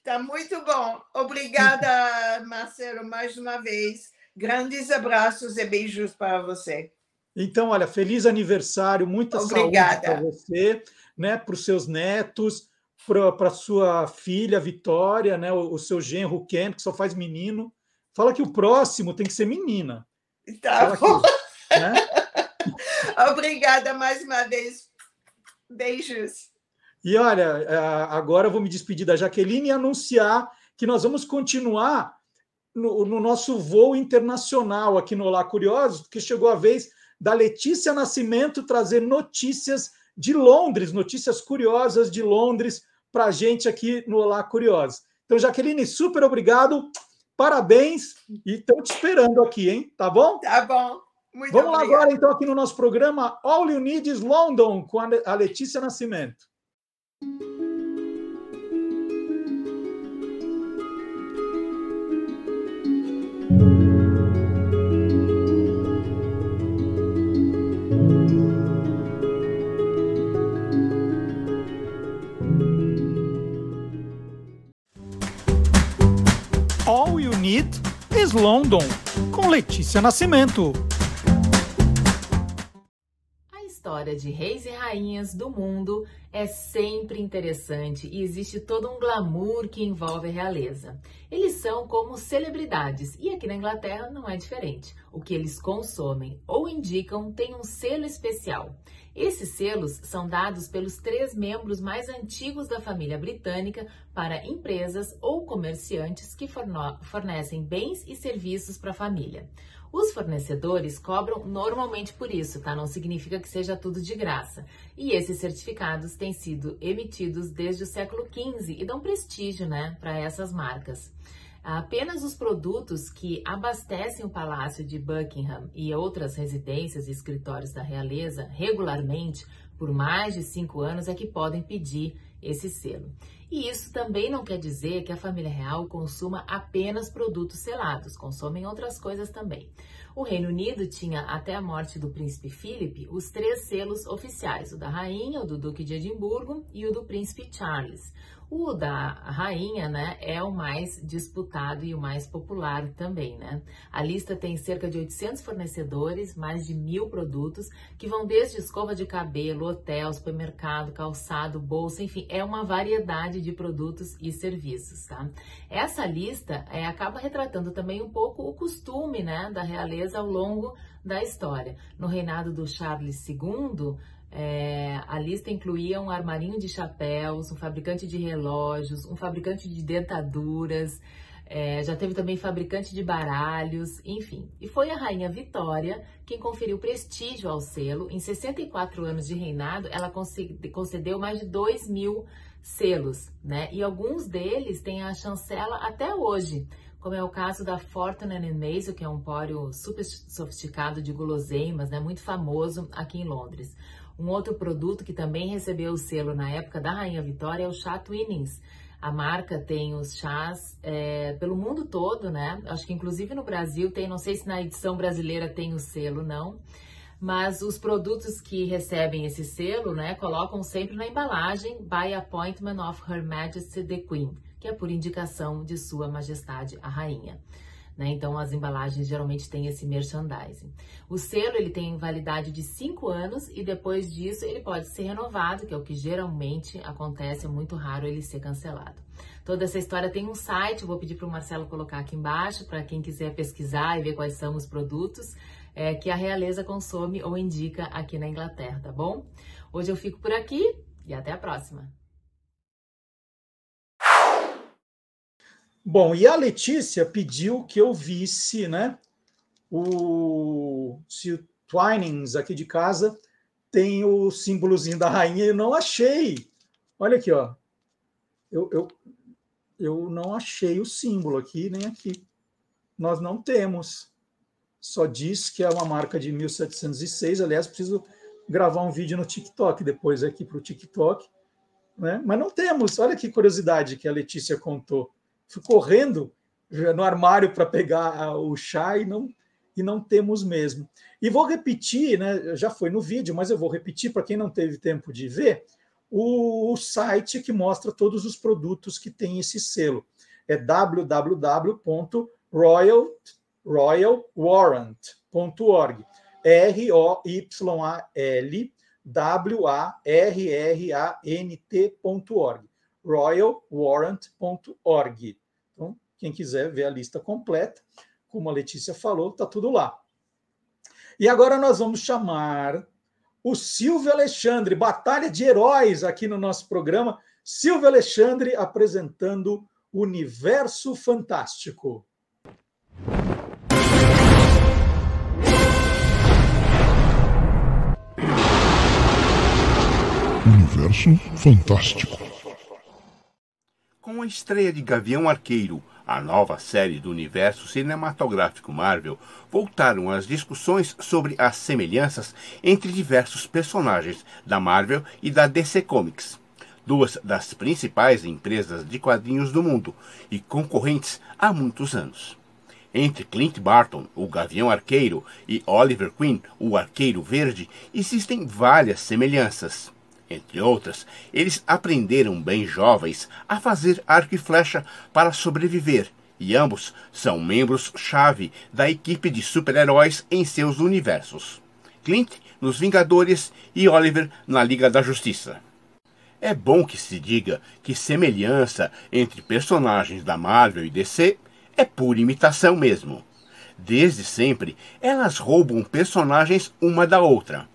Tá muito bom. Obrigada, Marcelo, mais uma vez. Grandes abraços e beijos para você. Então, olha, feliz aniversário, muita Obrigada. saúde para você, né, para os seus netos, para sua filha Vitória, né, o, o seu genro Ken, que só faz menino. Fala que o próximo tem que ser menina. Tá Fala bom. que, né? *laughs* Obrigada mais uma vez. Beijos. E olha, agora eu vou me despedir da Jaqueline e anunciar que nós vamos continuar no, no nosso voo internacional aqui no Olá Curiosos, porque chegou a vez da Letícia Nascimento trazer notícias de Londres, notícias curiosas de Londres para a gente aqui no Olá Curiosos. Então, Jaqueline, super obrigado, parabéns e estão te esperando aqui, hein? Tá bom? Tá bom. Muito Vamos lá obrigada. agora, então, aqui no nosso programa All You Need is London, com a Letícia Nascimento. Need is London, com Letícia Nascimento. A história de reis e rainhas do mundo é sempre interessante e existe todo um glamour que envolve a realeza. Eles são como celebridades e aqui na Inglaterra não é diferente. O que eles consomem ou indicam tem um selo especial. Esses selos são dados pelos três membros mais antigos da família britânica para empresas ou comerciantes que fornecem bens e serviços para a família. Os fornecedores cobram normalmente por isso, tá? Não significa que seja tudo de graça. E esses certificados têm sido emitidos desde o século XV e dão prestígio, né, para essas marcas. Apenas os produtos que abastecem o Palácio de Buckingham e outras residências e escritórios da realeza regularmente por mais de cinco anos é que podem pedir esse selo. E isso também não quer dizer que a família real consuma apenas produtos selados, consomem outras coisas também. O Reino Unido tinha, até a morte do príncipe Philip, os três selos oficiais: o da rainha, o do duque de Edimburgo e o do príncipe Charles. O da rainha, né, é o mais disputado e o mais popular também, né? A lista tem cerca de 800 fornecedores, mais de mil produtos, que vão desde escova de cabelo, hotel, supermercado, calçado, bolsa, enfim, é uma variedade de produtos e serviços, tá? Essa lista é, acaba retratando também um pouco o costume, né, da realeza ao longo da história. No reinado do Charles II, é, a lista incluía um armarinho de chapéus, um fabricante de relógios, um fabricante de dentaduras, é, já teve também fabricante de baralhos, enfim. E foi a rainha Vitória quem conferiu prestígio ao selo. Em 64 anos de reinado, ela conce- concedeu mais de 2 mil selos, né? E alguns deles têm a chancela até hoje, como é o caso da Fortune and Mason, que é um pório super sofisticado de guloseimas, né? Muito famoso aqui em Londres. Um outro produto que também recebeu o selo na época da Rainha Vitória é o chá Twinings. A marca tem os chás é, pelo mundo todo, né? Acho que inclusive no Brasil tem, não sei se na edição brasileira tem o selo, não. Mas os produtos que recebem esse selo, né, colocam sempre na embalagem by appointment of Her Majesty the Queen, que é por indicação de Sua Majestade a Rainha. Né? Então as embalagens geralmente têm esse merchandising. O selo ele tem validade de 5 anos e depois disso ele pode ser renovado, que é o que geralmente acontece, é muito raro ele ser cancelado. Toda essa história tem um site, vou pedir para o Marcelo colocar aqui embaixo para quem quiser pesquisar e ver quais são os produtos é, que a realeza consome ou indica aqui na Inglaterra, tá bom? Hoje eu fico por aqui e até a próxima. Bom, e a Letícia pediu que eu visse, né? O, se o Twinings aqui de casa tem o símbolozinho da rainha, eu não achei. Olha aqui, ó. Eu, eu, eu não achei o símbolo aqui, nem aqui. Nós não temos. Só diz que é uma marca de 1706. Aliás, preciso gravar um vídeo no TikTok depois aqui para o TikTok. Né? Mas não temos. Olha que curiosidade que a Letícia contou. Correndo no armário para pegar o chá e não, e não temos mesmo. E vou repetir, né? já foi no vídeo, mas eu vou repetir para quem não teve tempo de ver, o, o site que mostra todos os produtos que tem esse selo. É www.royalwarrant.org. R-O-Y-A-L W-A-R-R-A-N-T.org. royalwarrant.org. Então, quem quiser ver a lista completa, como a Letícia falou, está tudo lá. E agora nós vamos chamar o Silvio Alexandre, Batalha de Heróis aqui no nosso programa. Silvio Alexandre apresentando Universo Fantástico. Universo Fantástico. Com a estreia de Gavião Arqueiro, a nova série do universo cinematográfico Marvel, voltaram as discussões sobre as semelhanças entre diversos personagens da Marvel e da DC Comics, duas das principais empresas de quadrinhos do mundo e concorrentes há muitos anos. Entre Clint Barton, o Gavião Arqueiro, e Oliver Queen, o Arqueiro Verde, existem várias semelhanças. Entre outras, eles aprenderam bem jovens a fazer arco e flecha para sobreviver, e ambos são membros-chave da equipe de super-heróis em seus universos. Clint nos Vingadores e Oliver na Liga da Justiça. É bom que se diga que semelhança entre personagens da Marvel e DC é pura imitação mesmo. Desde sempre, elas roubam personagens uma da outra.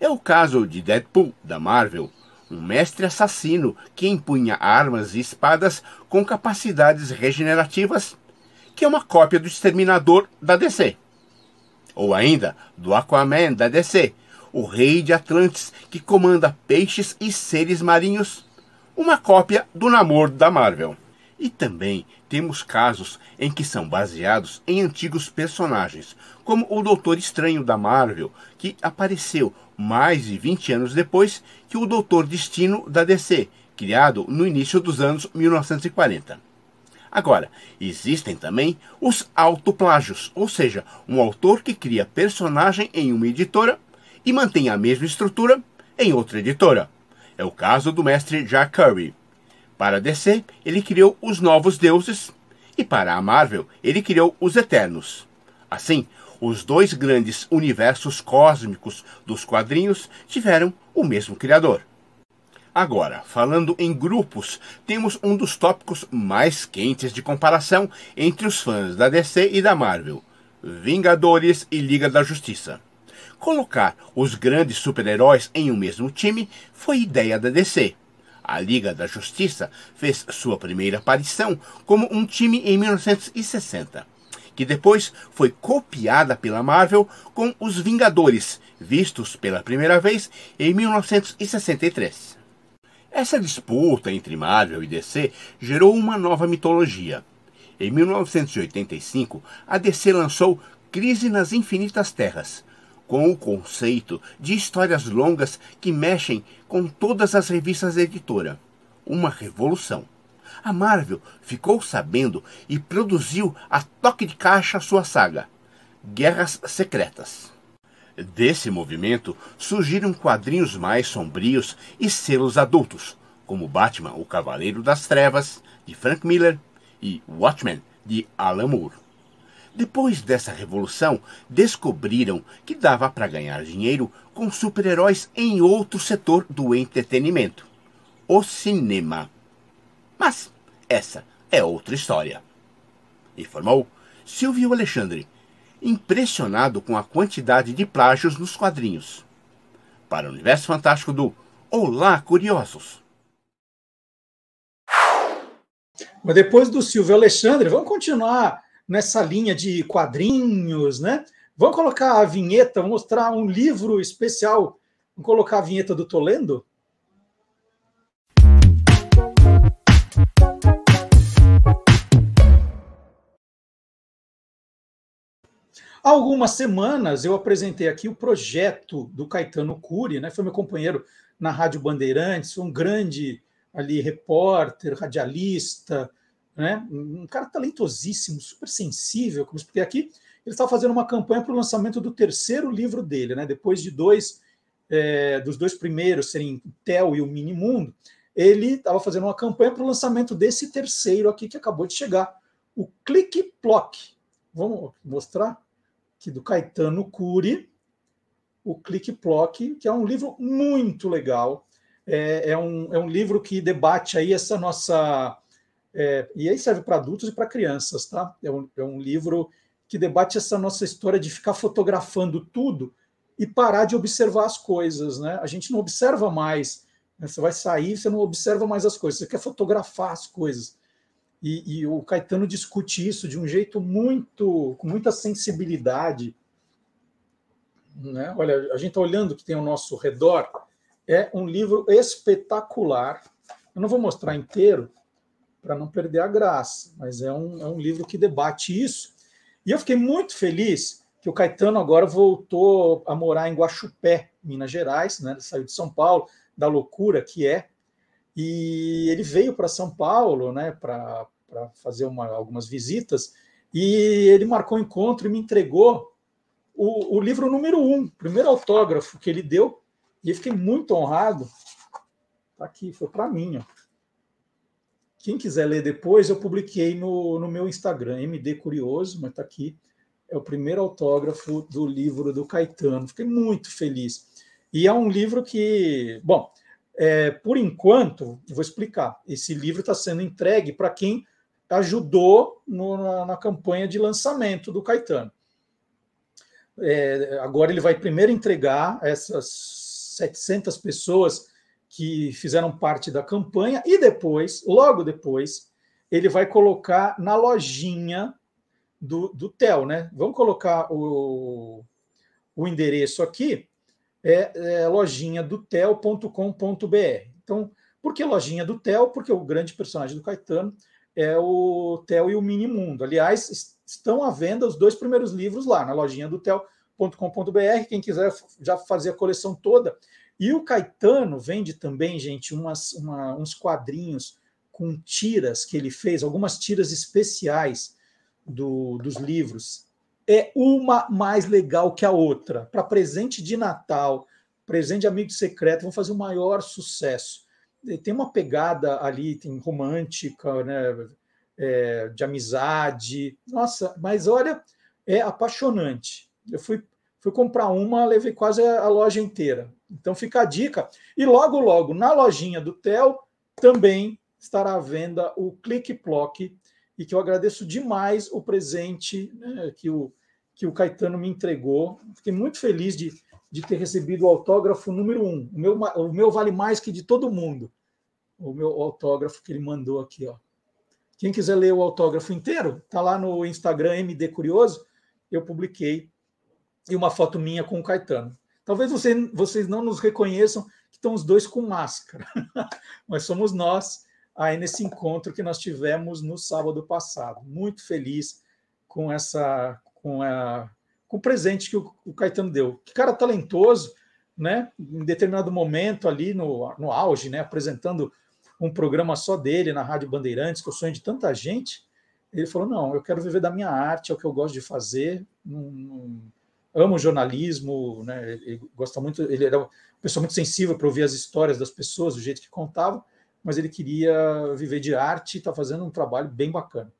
É o caso de Deadpool, da Marvel, um mestre assassino que empunha armas e espadas com capacidades regenerativas, que é uma cópia do Exterminador da DC. Ou ainda do Aquaman da DC, o rei de Atlantis que comanda peixes e seres marinhos, uma cópia do Namor da Marvel. E também temos casos em que são baseados em antigos personagens, como o Doutor Estranho da Marvel, que apareceu mais de 20 anos depois que o Doutor Destino da DC, criado no início dos anos 1940. Agora, existem também os autoplágios, ou seja, um autor que cria personagem em uma editora e mantém a mesma estrutura em outra editora. É o caso do mestre Jack Kirby. Para DC, ele criou os Novos Deuses, e para a Marvel, ele criou os Eternos. Assim, os dois grandes universos cósmicos dos quadrinhos tiveram o mesmo criador. Agora, falando em grupos, temos um dos tópicos mais quentes de comparação entre os fãs da DC e da Marvel: Vingadores e Liga da Justiça. Colocar os grandes super-heróis em um mesmo time foi ideia da DC a Liga da Justiça fez sua primeira aparição como um time em 1960, que depois foi copiada pela Marvel com os Vingadores, vistos pela primeira vez em 1963. Essa disputa entre Marvel e DC gerou uma nova mitologia. Em 1985, a DC lançou Crise nas Infinitas Terras, com o conceito de histórias longas que mexem com todas as revistas da editora. Uma revolução. A Marvel ficou sabendo e produziu a toque de caixa sua saga, Guerras Secretas. Desse movimento surgiram quadrinhos mais sombrios e selos adultos, como Batman, o Cavaleiro das Trevas, de Frank Miller, e Watchmen, de Alan Moore. Depois dessa revolução, descobriram que dava para ganhar dinheiro com super-heróis em outro setor do entretenimento o cinema. Mas essa é outra história. Informou Silvio Alexandre, impressionado com a quantidade de plágios nos quadrinhos. Para o universo fantástico do Olá, Curiosos! Mas depois do Silvio Alexandre, vamos continuar nessa linha de quadrinhos, né? Vamos colocar a vinheta, vamos mostrar um livro especial. Vamos colocar a vinheta do Tolendo? Há algumas semanas eu apresentei aqui o projeto do Caetano Cury, né? Foi meu companheiro na Rádio Bandeirantes, um grande ali repórter, radialista, né? Um cara talentosíssimo, super sensível, como expliquei aqui. Ele estava fazendo uma campanha para o lançamento do terceiro livro dele, né? Depois de dois é, dos dois primeiros serem Theo e o Mini Mundo, ele estava fazendo uma campanha para o lançamento desse terceiro aqui que acabou de chegar, o Click Plock. Vamos mostrar? Aqui do Caetano Cury, o Click Plock, que é um livro muito legal. É, é, um, é um livro que debate aí essa nossa. É, e aí serve para adultos e para crianças, tá? É um, é um livro que debate essa nossa história de ficar fotografando tudo e parar de observar as coisas, né? A gente não observa mais. Né? Você vai sair, você não observa mais as coisas, você quer fotografar as coisas. E, e, o Caetano discute isso de um jeito muito, com muita sensibilidade. Né? Olha, a gente está olhando o que tem ao nosso redor, é um livro espetacular. Eu não vou mostrar inteiro para não perder a graça, mas é um, é um livro que debate isso. E eu fiquei muito feliz que o Caetano agora voltou a morar em Guaxupé, Minas Gerais, né? Ele saiu de São Paulo, da loucura que é, e ele veio para São Paulo, né, para fazer uma, algumas visitas, e ele marcou um encontro e me entregou o, o livro número um, primeiro autógrafo que ele deu, e eu fiquei muito honrado. Tá aqui, foi para mim. Ó. Quem quiser ler depois, eu publiquei no, no meu Instagram, MD Curioso, mas está aqui. É o primeiro autógrafo do livro do Caetano. Fiquei muito feliz. E é um livro que, bom, é, por enquanto, vou explicar. Esse livro está sendo entregue para quem ajudou no, na, na, campanha de lançamento do Caetano. É, agora ele vai primeiro entregar essas 700 pessoas que fizeram parte da campanha e depois, logo depois, ele vai colocar na lojinha do, do TEL, né? Vamos colocar o, o endereço aqui é, é lojinha do tel.com.br. Então, por que lojinha do Tel? Porque o grande personagem do Caetano é o Tel e o Mini Mundo. Aliás, estão à venda os dois primeiros livros lá na lojinha do tel.com.br. Quem quiser já fazer a coleção toda. E o Caetano vende também, gente, umas, uma, uns quadrinhos com tiras que ele fez, algumas tiras especiais do, dos livros é uma mais legal que a outra. Para presente de Natal, presente de amigo secreto, vão fazer o maior sucesso. Tem uma pegada ali, tem romântica, né? É, de amizade. Nossa, mas olha, é apaixonante. Eu fui, fui comprar uma, levei quase a, loja inteira. Então fica a dica. E logo, logo, na lojinha do Tel, também estará à venda o Click Plock, e que eu agradeço demais o presente né, que o que o Caetano me entregou. Fiquei muito feliz de, de ter recebido o autógrafo número um. O meu, o meu vale mais que de todo mundo. O meu autógrafo que ele mandou aqui. Ó. Quem quiser ler o autógrafo inteiro, está lá no Instagram MD Curioso. Eu publiquei e uma foto minha com o Caetano. Talvez você, vocês não nos reconheçam, que estão os dois com máscara, *laughs* mas somos nós aí nesse encontro que nós tivemos no sábado passado. Muito feliz com essa com, a, com o presente que o, o Caetano deu. Que cara talentoso, né? Em determinado momento ali no, no auge, né? Apresentando um programa só dele na Rádio Bandeirantes, que é o sonho de tanta gente. Ele falou: não, eu quero viver da minha arte, é o que eu gosto de fazer. Não, não, amo jornalismo, né? Ele gosta muito, ele era uma pessoa muito sensível para ouvir as histórias das pessoas, do jeito que contava, mas ele queria viver de arte e está fazendo um trabalho bem bacana.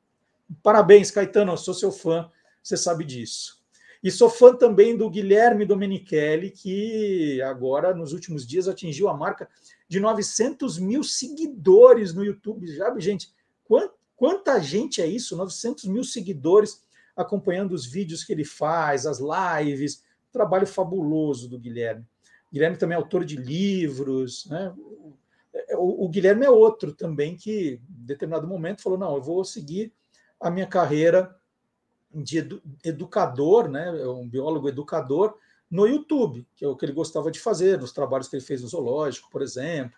Parabéns, Caetano, eu sou seu fã você sabe disso. E sou fã também do Guilherme Domenichelli, que agora, nos últimos dias, atingiu a marca de 900 mil seguidores no YouTube. Já, gente, quanta, gente é isso? 900 mil seguidores acompanhando os vídeos que ele faz, as lives. Trabalho fabuloso do Guilherme. Guilherme também é autor de livros, né? O, o Guilherme é outro também que, em determinado momento, falou: não, eu vou seguir a minha carreira de edu educador, né? Um biólogo educador no YouTube, que é o que ele gostava de fazer, nos trabalhos que ele fez no zoológico, por exemplo.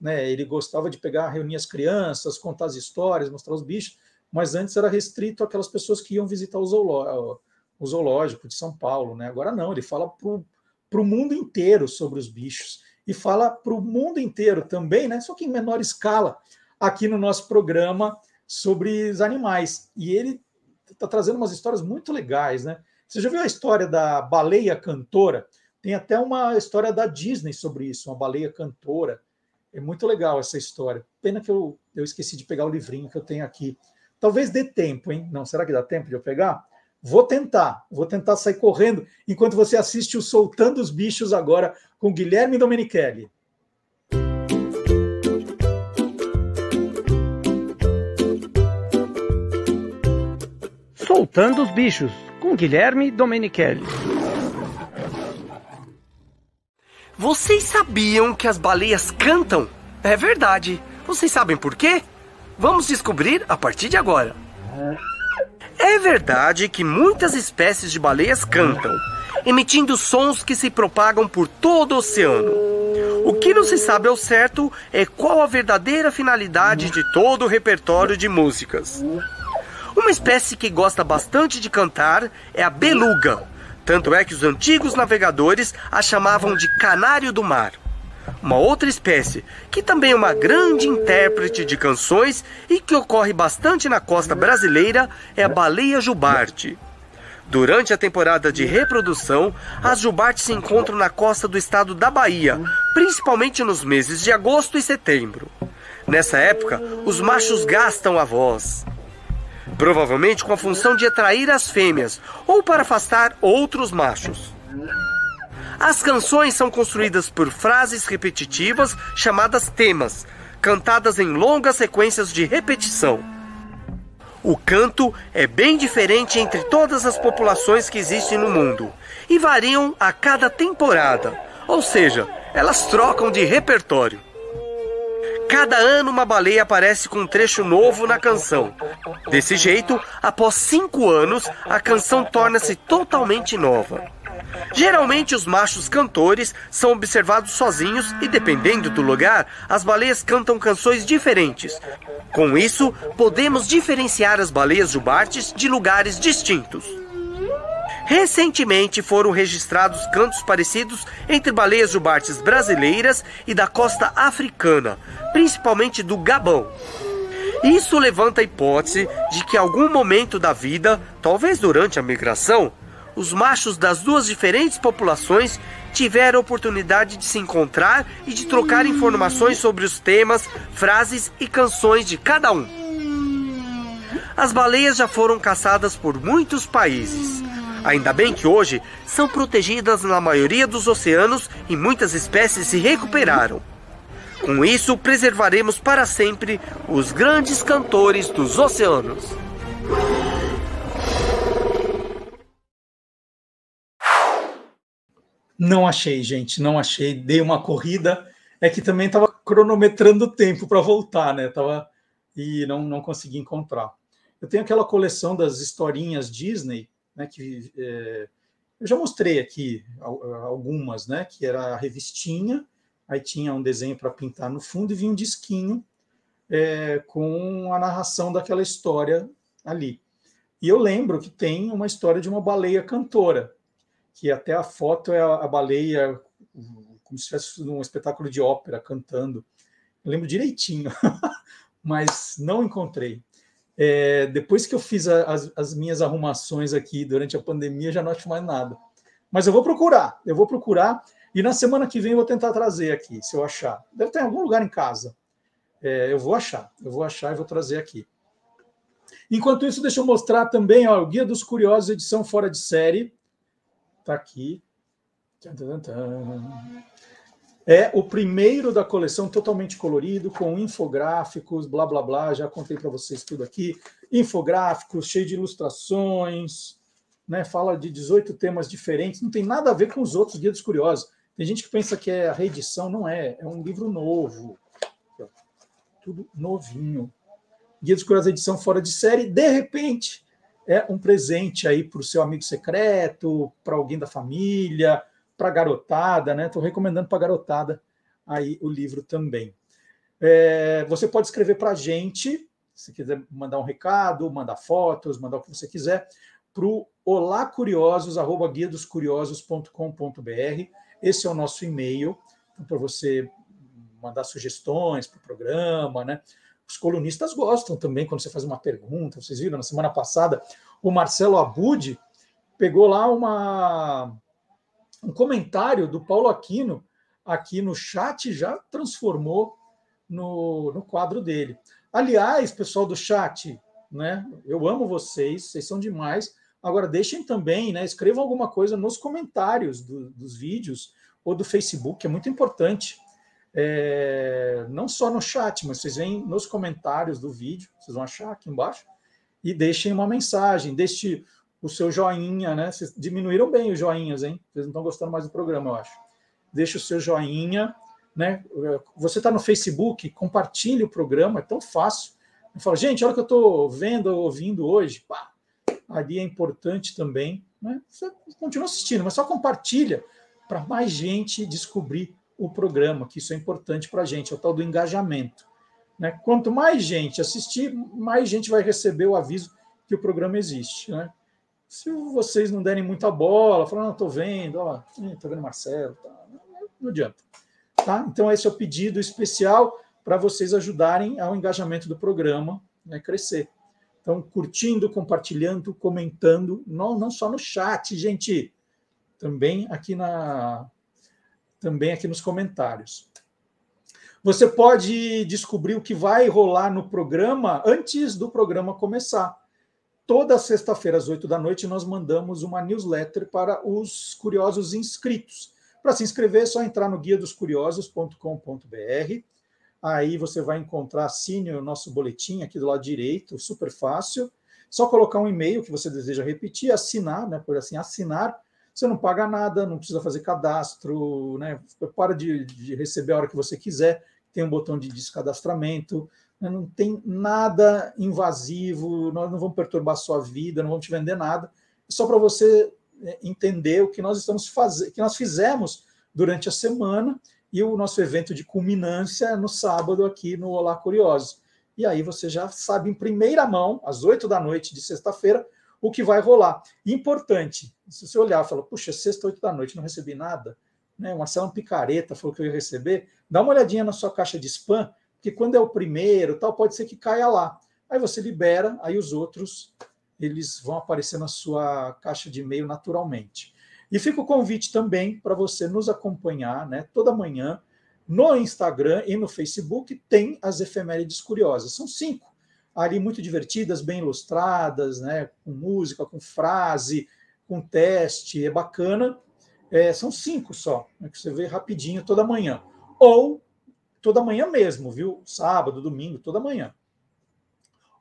Né? Ele gostava de pegar, reunir as crianças, contar as histórias, mostrar os bichos, mas antes era restrito àquelas pessoas que iam visitar o, o zoológico de São Paulo. Né? Agora não, ele fala para o mundo inteiro sobre os bichos e fala para o mundo inteiro também, né? só que em menor escala, aqui no nosso programa sobre os animais. E ele está trazendo umas histórias muito legais, né? Você já viu a história da baleia cantora? Tem até uma história da Disney sobre isso, uma baleia cantora. É muito legal essa história. Pena que eu, eu esqueci de pegar o livrinho que eu tenho aqui. Talvez dê tempo, hein? Não, será que dá tempo de eu pegar? Vou tentar, vou tentar sair correndo enquanto você assiste o Soltando os Bichos agora com Guilherme Domenichelli. Soltando os Bichos com Guilherme Domenichelli. Vocês sabiam que as baleias cantam? É verdade. Vocês sabem por quê? Vamos descobrir a partir de agora. É verdade que muitas espécies de baleias cantam, emitindo sons que se propagam por todo o oceano. O que não se sabe ao certo é qual a verdadeira finalidade de todo o repertório de músicas. Uma espécie que gosta bastante de cantar é a beluga. Tanto é que os antigos navegadores a chamavam de canário do mar. Uma outra espécie, que também é uma grande intérprete de canções e que ocorre bastante na costa brasileira, é a baleia jubarte. Durante a temporada de reprodução, as jubartes se encontram na costa do estado da Bahia, principalmente nos meses de agosto e setembro. Nessa época, os machos gastam a voz provavelmente com a função de atrair as fêmeas ou para afastar outros machos. As canções são construídas por frases repetitivas chamadas temas, cantadas em longas sequências de repetição. O canto é bem diferente entre todas as populações que existem no mundo e variam a cada temporada, ou seja, elas trocam de repertório. Cada ano uma baleia aparece com um trecho novo na canção. Desse jeito, após cinco anos, a canção torna-se totalmente nova. Geralmente os machos cantores são observados sozinhos e, dependendo do lugar, as baleias cantam canções diferentes. Com isso, podemos diferenciar as baleias jubartes de lugares distintos. Recentemente foram registrados cantos parecidos entre baleias jubartes brasileiras e da costa africana, principalmente do Gabão. Isso levanta a hipótese de que em algum momento da vida, talvez durante a migração, os machos das duas diferentes populações tiveram a oportunidade de se encontrar e de trocar informações sobre os temas, frases e canções de cada um. As baleias já foram caçadas por muitos países. Ainda bem que hoje são protegidas na maioria dos oceanos e muitas espécies se recuperaram. Com isso, preservaremos para sempre os grandes cantores dos oceanos. Não achei, gente, não achei. Dei uma corrida. É que também estava cronometrando o tempo para voltar, né? Tava e não, não consegui encontrar. Eu tenho aquela coleção das historinhas Disney, né? Que é, eu já mostrei aqui algumas, né? Que era a revistinha aí tinha um desenho para pintar no fundo e vinha um disquinho é, com a narração daquela história ali. E eu lembro que tem uma história de uma baleia cantora, que até a foto é a, baleia como se estivesse num espetáculo de ópera cantando. Eu lembro direitinho, *laughs* mas não encontrei. É, depois que eu fiz a, as, as, minhas arrumações aqui durante a pandemia, já não acho mais nada. Mas eu vou procurar, eu vou procurar. E na semana que vem eu vou tentar trazer aqui, se eu achar. Deve ter algum lugar em casa. É, eu vou achar, eu vou achar e vou trazer aqui. Enquanto isso, deixa eu mostrar também ó, o Guia dos Curiosos, edição fora de série. Está aqui. É o primeiro da coleção totalmente colorido, com infográficos, blá blá blá. Já contei para vocês tudo aqui. Infográficos, cheio de ilustrações, né? Fala de 18 temas diferentes, não tem nada a ver com os outros Guia dos Curiosos. Tem gente que pensa que é a reedição, não é, é um livro novo. Tudo novinho. Guia dos Curiosos edição fora de série, de repente, é um presente aí para o seu amigo secreto, para alguém da família, para garotada, né? Estou recomendando para garotada aí o livro também. É, você pode escrever para a gente, se quiser mandar um recado, mandar fotos, mandar o que você quiser, para o olacuriosos, arroba guia dos curiosos.com.br. Esse é o nosso e-mail, então, para você mandar sugestões para o programa, né? Os colunistas gostam também quando você faz uma pergunta. Vocês viram, na semana passada, o Marcelo Abud pegou lá uma, um comentário do Paulo Aquino aqui no chat já transformou no, no quadro dele. Aliás, pessoal do chat, né? Eu amo vocês, vocês são demais. Agora deixem também, né? Escrevam alguma coisa nos comentários do, dos vídeos ou do Facebook, é muito importante é, não só no chat, mas vocês vêm nos comentários do vídeo, vocês vão achar aqui embaixo, e deixem uma mensagem, deixe o seu joinha, né? Vocês diminuíram bem os joinhas, hein? Vocês não estão gostando mais do programa, eu acho. Deixe o seu joinha, né? Você está no Facebook, compartilhe o programa, é tão fácil. Eu falo, gente, olha o que eu estou vendo, ouvindo hoje, pá, ali é importante também, né? Você continua assistindo, mas só compartilha para mais gente descobrir o programa, que isso é importante para a gente, é o tal do engajamento. Né? Quanto mais gente assistir, mais gente vai receber o aviso que o programa existe. Né? Se vocês não derem muita bola, falando, não, estou vendo, estou vendo Marcelo, tá. não adianta. Tá? Então, esse é o pedido especial para vocês ajudarem ao engajamento do programa né, crescer. Então, curtindo, compartilhando, comentando, não, não só no chat, gente, também aqui na, também aqui nos comentários. Você pode descobrir o que vai rolar no programa antes do programa começar. Toda sexta-feira, às 8 da noite, nós mandamos uma newsletter para os curiosos inscritos. Para se inscrever, é só entrar no guia dos curiosos.com.br. Aí você vai encontrar, assine o nosso boletim aqui do lado direito, super fácil. Só colocar um e-mail que você deseja repetir, assinar, né, por assim, assinar você não paga nada, não precisa fazer cadastro, né? para de, de receber a hora que você quiser, tem um botão de descadastramento? Não tem nada invasivo, nós não vamos perturbar a sua vida, não vamos te vender nada, é só para você é, entender o que nós estamos fazendo, que nós fizemos durante a semana e o nosso evento de culminância é no sábado aqui no Olá Curiosos. E aí você já sabe em primeira mão, às oito da noite de sexta-feira, o que vai rolar. Importante, se você olhar e falar, puxa, sexta, oito da noite, não recebi nada, né? O Marcelo Picareta falou que eu ia receber, dá uma olhadinha na sua caixa de spam, porque quando é o primeiro, tal, pode ser que caia lá. Aí você libera, aí os outros eles vão aparecer na sua caixa de e-mail naturalmente. E fica o convite também para você nos acompanhar, né? Toda manhã no Instagram e no Facebook tem as efemérides curiosas. São cinco ali muito divertidas, bem ilustradas, né, com música, com frase, com teste, é bacana. É, são cinco só, né, que você vê rapidinho toda manhã. Ou toda manhã mesmo, viu? Sábado, domingo, toda manhã.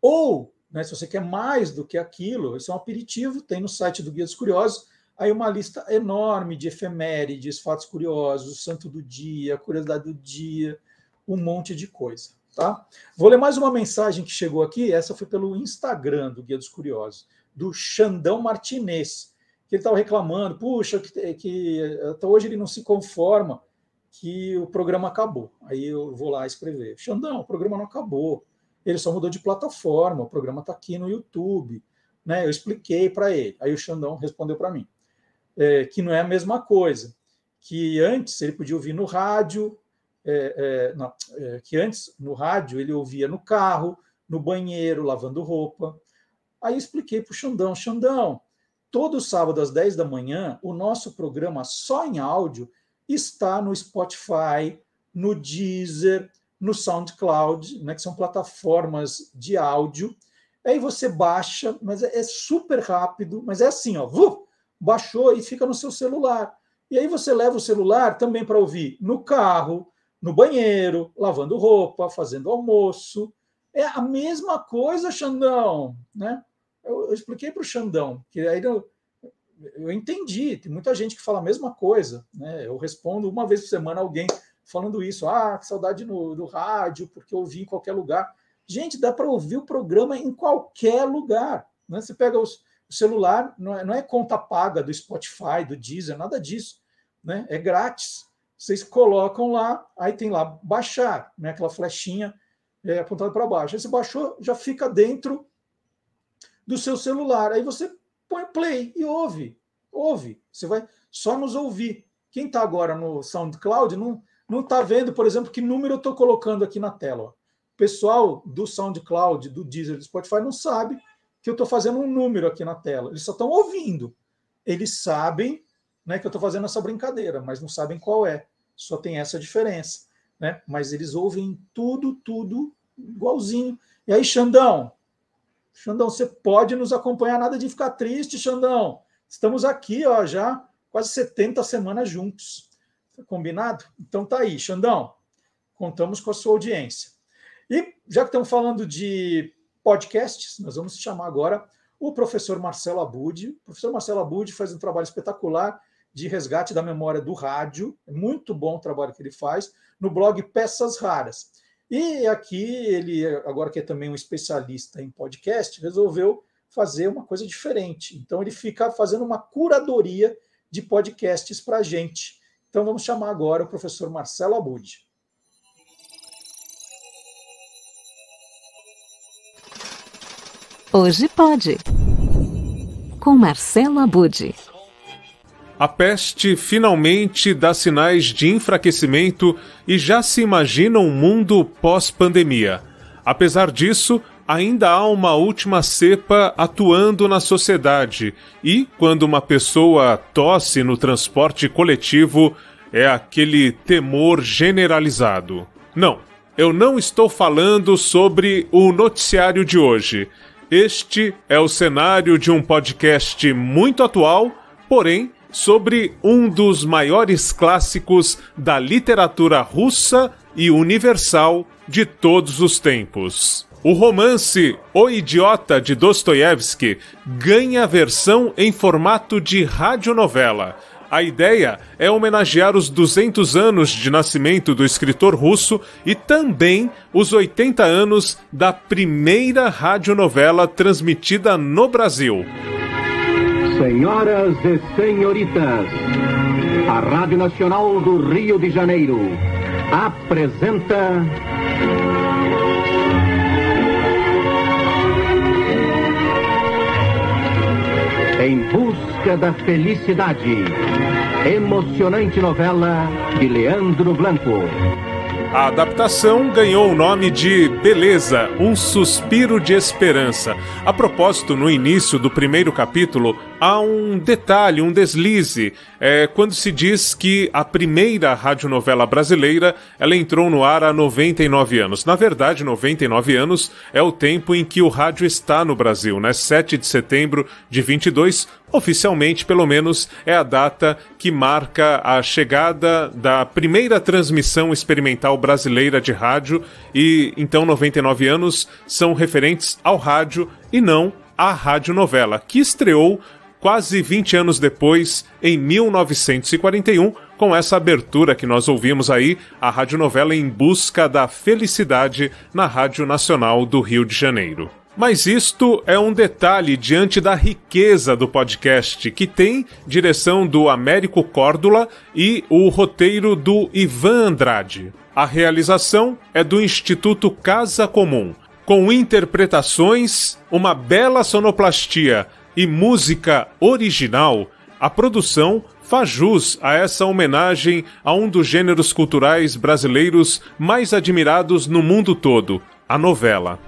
Ou, né, se você quer mais do que aquilo, esse é um aperitivo, tem no site do Guia dos Curiosos, aí uma lista enorme de efemérides, fatos curiosos, santo do dia, curiosidade do dia, um monte de coisa. Tá? Vou ler mais uma mensagem que chegou aqui, essa foi pelo Instagram do Guia dos Curiosos, do Xandão Martinez, que ele estava reclamando, puxa, que, que até hoje ele não se conforma que o programa acabou. Aí eu vou lá escrever, Xandão, o programa não acabou, ele só mudou de plataforma, o programa está aqui no YouTube. Né? Eu expliquei para ele, aí o Xandão respondeu para mim, é, que não é a mesma coisa, que antes ele podia ouvir no rádio, é, é, não, é, que antes no rádio ele ouvia no carro, no banheiro, lavando roupa. Aí expliquei para o Xandão: Xandão, todo sábado às 10 da manhã, o nosso programa só em áudio está no Spotify, no Deezer, no SoundCloud, né, que são plataformas de áudio. Aí você baixa, mas é, super rápido, mas é assim, ó, vu, baixou e fica no seu celular. E aí você leva o celular também para ouvir no carro, no banheiro, lavando roupa, fazendo almoço. É a mesma coisa, Xandão, né? Eu, eu expliquei para o Xandão, que aí eu, eu entendi, tem muita gente que fala a mesma coisa, né? Eu respondo uma vez por semana alguém falando isso, ah, que saudade no, do rádio, porque eu ouvi em qualquer lugar. Gente, dá para ouvir o programa em qualquer lugar. Né? Você pega os, o celular, não é, não é conta paga do Spotify, do Deezer, nada disso. Né? É grátis. Vocês colocam lá, aí tem lá baixar, né? aquela flechinha é, apontada para baixo. Aí você baixou, já fica dentro do seu celular. Aí você põe play e ouve. Ouve. Você vai só nos ouvir. Quem está agora no SoundCloud não não está vendo, por exemplo, que número eu estou colocando aqui na tela. O pessoal do SoundCloud, do Deezer, do Spotify não sabe que eu estou fazendo um número aqui na tela. Eles só estão ouvindo. Eles sabem né, que eu estou fazendo essa brincadeira, mas não sabem qual é. Só tem essa diferença. Né? Mas eles ouvem tudo, tudo igualzinho. E aí, Xandão, Xandão, você pode nos acompanhar, nada de ficar triste, Xandão. Estamos aqui, ó, já quase 70 semanas juntos. Combinado? Então tá aí, Xandão. Contamos com a sua audiência. E já que estamos falando de podcasts, nós vamos chamar agora o professor Marcelo Abud. O professor Marcelo Abud faz um trabalho espetacular de resgate da memória do rádio. É muito bom o trabalho que ele faz no blog Peças Raras. E aqui ele, agora que é também um especialista em podcast, resolveu fazer uma coisa diferente. Então ele fica fazendo uma curadoria de podcasts para a gente. Então vamos chamar agora o professor Marcelo Abud. Hoje pode. Com Marcelo Abud. A peste finalmente dá sinais de enfraquecimento e já se imagina um mundo pós-pandemia. Apesar disso, ainda há uma última cepa atuando na sociedade, e quando uma pessoa tosse no transporte coletivo, é aquele temor generalizado. Não, eu não estou falando sobre o noticiário de hoje. Este é o cenário de um podcast muito atual, porém sobre um dos maiores clássicos da literatura russa e universal de todos os tempos. O romance O Idiota de Dostoiévski ganha versão em formato de radionovela. A ideia é homenagear os 200 anos de nascimento do escritor russo e também os 80 anos da primeira radionovela transmitida no Brasil. Senhoras e senhoritas, a Rádio Nacional do Rio de Janeiro apresenta. Em busca da felicidade. Emocionante novela de Leandro Blanco. A adaptação ganhou o nome de Beleza, um suspiro de esperança. A propósito, no início do primeiro capítulo, há um detalhe, um deslize, é, quando se diz que a primeira radionovela brasileira ela entrou no ar há 99 anos. Na verdade, 99 anos é o tempo em que o rádio está no Brasil, né? 7 de setembro de 22, oficialmente, pelo menos, é a data que marca a chegada da primeira transmissão experimental brasileira de rádio e então 99 anos são referentes ao rádio e não à radionovela, que estreou quase 20 anos depois, em 1941, com essa abertura que nós ouvimos aí, a radionovela Em Busca da Felicidade na Rádio Nacional do Rio de Janeiro. Mas isto é um detalhe diante da riqueza do podcast, que tem direção do Américo Córdula e o roteiro do Ivan Andrade. A realização é do Instituto Casa Comum, com interpretações, uma bela sonoplastia e música original, a produção faz jus a essa homenagem a um dos gêneros culturais brasileiros mais admirados no mundo todo, a novela.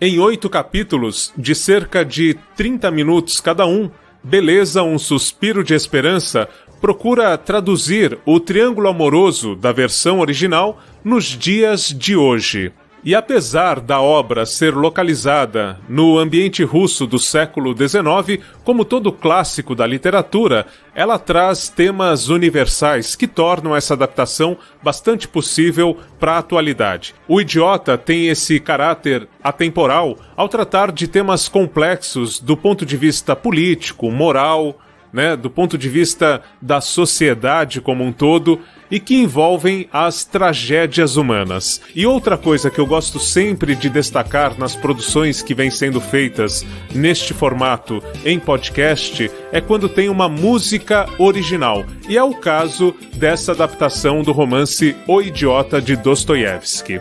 Em oito capítulos, de cerca de 30 minutos cada um, Beleza, um suspiro de esperança procura traduzir o triângulo amoroso da versão original nos dias de hoje. E apesar da obra ser localizada no ambiente russo do século XIX, como todo clássico da literatura, ela traz temas universais que tornam essa adaptação bastante possível para a atualidade. O Idiota tem esse caráter atemporal ao tratar de temas complexos do ponto de vista político, moral, né, do ponto de vista da sociedade como um todo e que envolvem as tragédias humanas. E outra coisa que eu gosto sempre de destacar nas produções que vêm sendo feitas neste formato em podcast é quando tem uma música original. E é o caso dessa adaptação do romance O Idiota de Dostoiévski.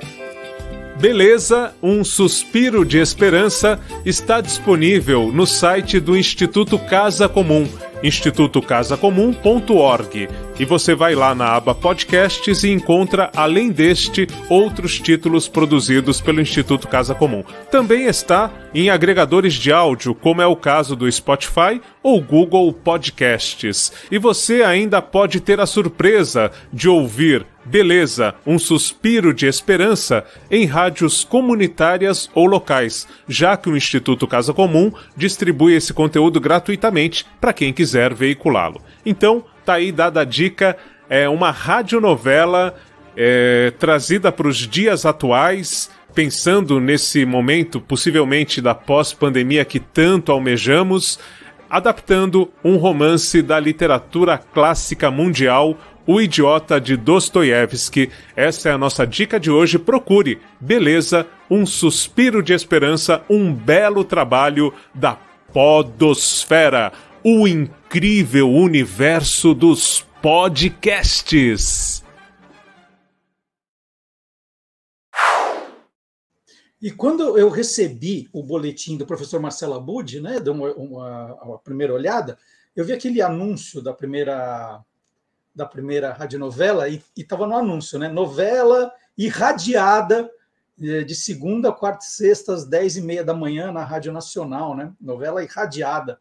Beleza, um suspiro de esperança está disponível no site do Instituto Casa Comum institutocasacomum.org e você vai lá na aba podcasts e encontra, além deste, outros títulos produzidos pelo Instituto Casa Comum. Também está em agregadores de áudio, como é o caso do Spotify ou Google Podcasts. E você ainda pode ter a surpresa de ouvir Beleza, um suspiro de esperança em rádios comunitárias ou locais, já que o Instituto Casa Comum distribui esse conteúdo gratuitamente para quem quiser veiculá-lo. Então, tá aí dada a dica, é uma radionovela é, trazida para os dias atuais, pensando nesse momento possivelmente da pós-pandemia que tanto almejamos, adaptando um romance da literatura clássica mundial o Idiota de Dostoiévski. Essa é a nossa dica de hoje. Procure Beleza, um suspiro de esperança, um belo trabalho da Podosfera, o incrível universo dos podcasts. E quando eu recebi o boletim do professor Marcelo Abud, né, dei uma, uma, uma primeira olhada, eu vi aquele anúncio da primeira da primeira radionovela e estava no anúncio, né? Novela irradiada eh, de segunda, quarta e sexta, às dez e meia da manhã na Rádio Nacional, né? Novela irradiada.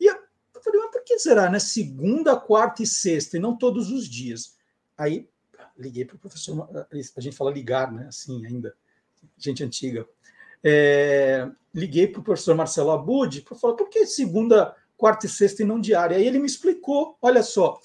E eu falei, mas por que será, né? Segunda, quarta e sexta, e não todos os dias. Aí liguei para o professor, a gente fala ligar, né? Assim ainda, gente antiga. É, liguei para o professor Marcelo Abud para falar por que segunda, quarta e sexta e não diária. Aí ele me explicou: olha só,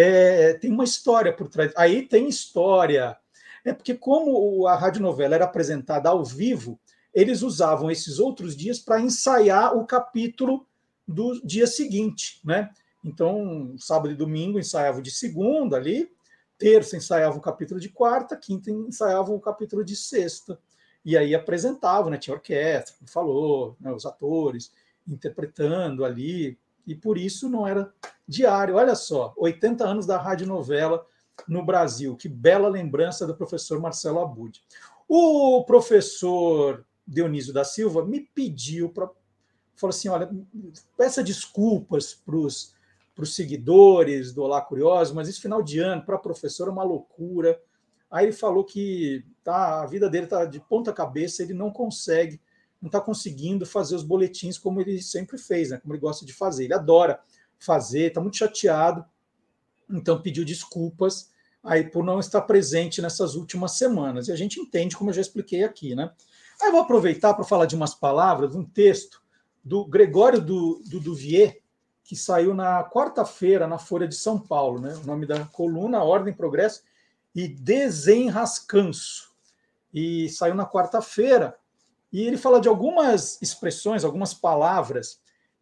é, tem uma história por trás. Aí tem história. É porque, como a radionovela era apresentada ao vivo, eles usavam esses outros dias para ensaiar o capítulo do dia seguinte, né? Então, sábado e domingo ensaiavam de segunda ali, terça ensaiavam o capítulo de quarta, quinta ensaiavam o capítulo de sexta. E aí apresentavam, né? Tinha orquestra, como falou, né? os atores interpretando ali e por isso não era diário. Olha só, 80 anos da radionovela no Brasil. Que bela lembrança do professor Marcelo Abud. O professor Dionísio da Silva me pediu para. Falou assim: olha, peça desculpas para os seguidores do Olá Curioso, mas esse final de ano, para a professora, é uma loucura. Aí ele falou que tá, a vida dele está de ponta cabeça, ele não consegue não está conseguindo fazer os boletins como ele sempre fez, né? como ele gosta de fazer. Ele adora fazer, está muito chateado, então pediu desculpas aí por não estar presente nessas últimas semanas. E a gente entende, como eu já expliquei aqui. Né? Aí eu vou aproveitar para falar de umas palavras, um texto do Gregório do, do Duvier, que saiu na quarta-feira na Folha de São Paulo. Né? O nome da coluna, Ordem, Progresso e Desenrascanço. E saiu na quarta-feira e ele fala de algumas expressões, algumas palavras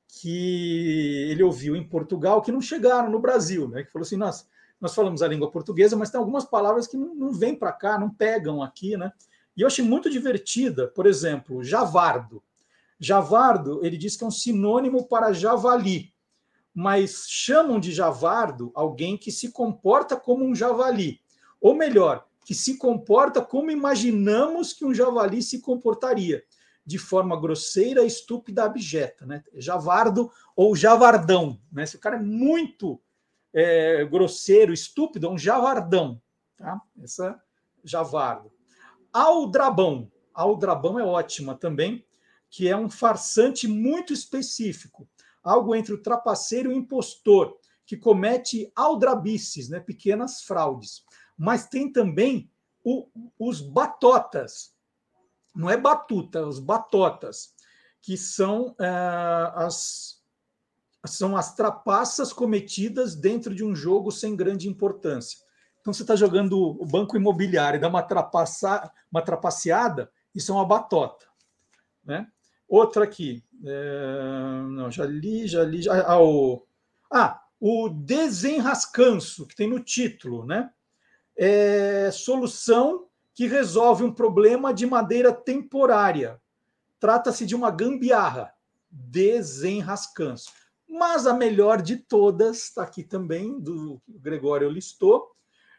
que ele ouviu em Portugal que não chegaram no Brasil, né? Que falou assim, nós, nós falamos a língua portuguesa, mas tem algumas palavras que não, não vêm para cá, não pegam aqui, né? E eu achei muito divertida, por exemplo, javardo. Javardo, ele diz que é um sinônimo para javali, mas chamam de javardo alguém que se comporta como um javali. Ou melhor, que se comporta como imaginamos que um javali se comportaria, de forma grosseira, estúpida, abjeta, né? Javardo ou javardão, né? Se o cara é muito é, grosseiro, estúpido, é um javardão, tá? Essa javardo. Aldrabão, aldrabão é ótima também, que é um farsante muito específico, algo entre o trapaceiro e o impostor, que comete aldrabices, né? Pequenas fraudes mas tem também o, os batotas. não é batuta, os batotas, que são é, as são as trapaças cometidas dentro de um jogo sem grande importância. Então você está jogando o banco imobiliário e dá uma, trapaça, uma trapaceada, isso é uma batota. Né? Outra aqui. É, não, já li, já li. Já, ah, o, ah, o desenrascanço, que tem no título, né? É solução que resolve um problema de madeira temporária. Trata-se de uma gambiarra. Desenrascanço. Mas a melhor de todas, está aqui também, do Gregório listou,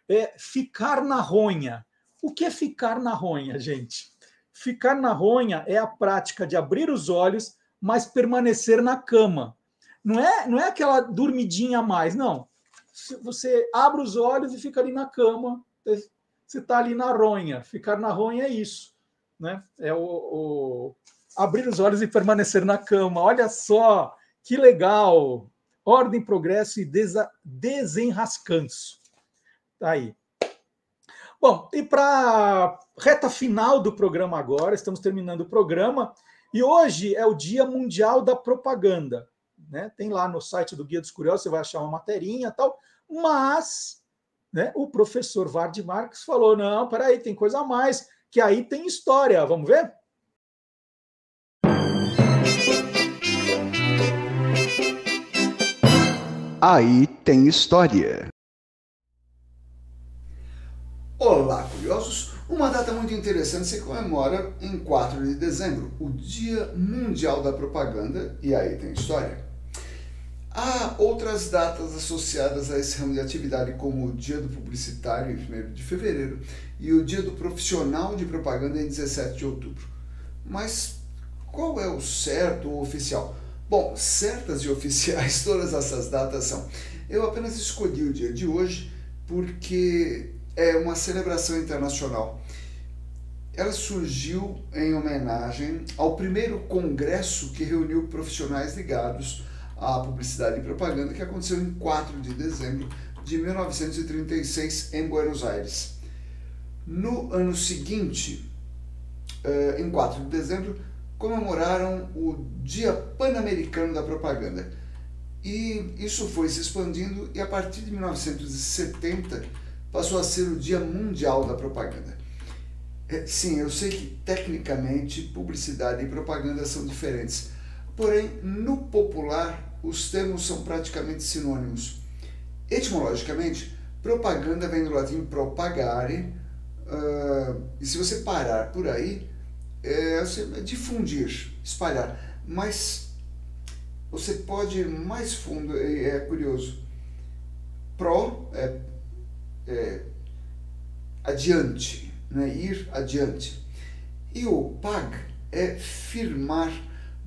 é ficar na ronha. O que é ficar na ronha, gente? Ficar na ronha é a prática de abrir os olhos, mas permanecer na cama. Não é, não é aquela dormidinha a mais, não. Você abre os olhos e fica ali na cama, você está ali na ronha. Ficar na ronha é isso. Né? É o, o abrir os olhos e permanecer na cama. Olha só que legal! Ordem, progresso e desa, desenrascanço. Tá aí. Bom, e para reta final do programa agora, estamos terminando o programa, e hoje é o Dia Mundial da Propaganda. Né? Tem lá no site do Guia dos Curiosos, você vai achar uma materinha tal, mas né, o professor Vard Marques falou: não, peraí, tem coisa a mais, que aí tem história. Vamos ver? Aí tem história. Olá, curiosos! Uma data muito interessante se comemora em 4 de dezembro, o Dia Mundial da Propaganda, e aí tem história. Há outras datas associadas a esse ramo de atividade, como o Dia do Publicitário, em 1 de fevereiro, e o Dia do Profissional de Propaganda, em 17 de outubro. Mas qual é o certo ou oficial? Bom, certas e oficiais *laughs* todas essas datas são. Eu apenas escolhi o dia de hoje porque é uma celebração internacional. Ela surgiu em homenagem ao primeiro congresso que reuniu profissionais ligados à publicidade e propaganda, que aconteceu em 4 de dezembro de 1936 em Buenos Aires. No ano seguinte, eh, em 4 de dezembro, comemoraram o Dia Pan-Americano da Propaganda. E isso foi se expandindo e a partir de 1970 passou a ser o Dia Mundial da Propaganda. É, sim, eu sei que tecnicamente publicidade e propaganda são diferentes, porém, no popular, os termos são praticamente sinônimos. Etimologicamente, propaganda vem do latim propagare, uh, e se você parar por aí, é, é difundir, espalhar, mas você pode ir mais fundo, é, é curioso. Pro é é, adiante, né? ir adiante. E o pag é firmar,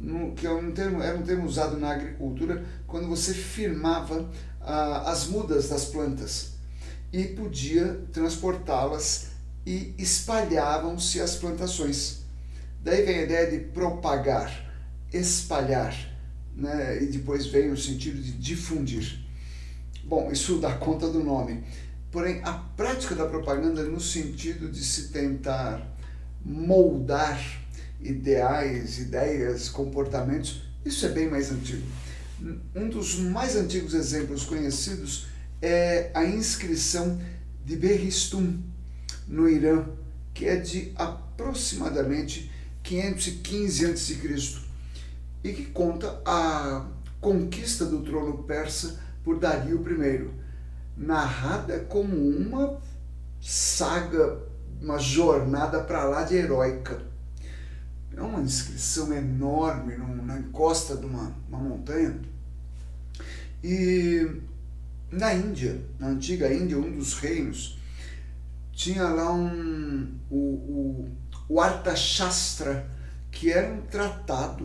no, que é um termo, era um termo usado na agricultura quando você firmava ah, as mudas das plantas e podia transportá-las e espalhavam-se as plantações. Daí vem a ideia de propagar, espalhar, né? e depois vem o sentido de difundir. Bom, isso dá conta do nome. Porém, a prática da propaganda no sentido de se tentar moldar ideais, ideias, comportamentos, isso é bem mais antigo. Um dos mais antigos exemplos conhecidos é a inscrição de Berristum, no Irã, que é de aproximadamente 515 a.C. e que conta a conquista do trono persa por Dario I narrada como uma saga, uma jornada para lá de heróica. É uma inscrição enorme na encosta de uma, uma montanha. E na Índia, na antiga Índia, um dos reinos, tinha lá um, o, o, o Arthashastra, que era um tratado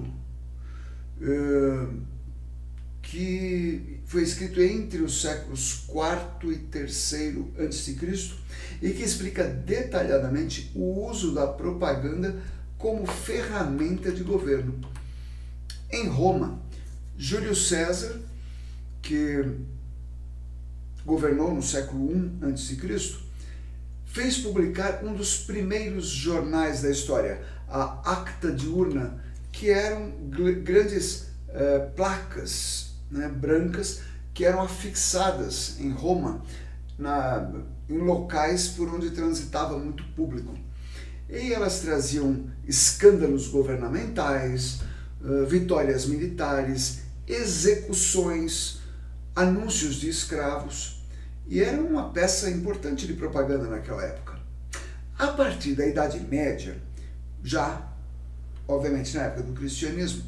uh, que foi escrito entre os séculos IV e III a.C. e que explica detalhadamente o uso da propaganda como ferramenta de governo. Em Roma, Júlio César, que governou no século I a.C., fez publicar um dos primeiros jornais da história, a Acta Diurna, que eram grandes uh, placas né, brancas que eram afixadas em Roma, na, em locais por onde transitava muito público. E elas traziam escândalos governamentais, vitórias militares, execuções, anúncios de escravos, e era uma peça importante de propaganda naquela época. A partir da Idade Média, já, obviamente na época do cristianismo,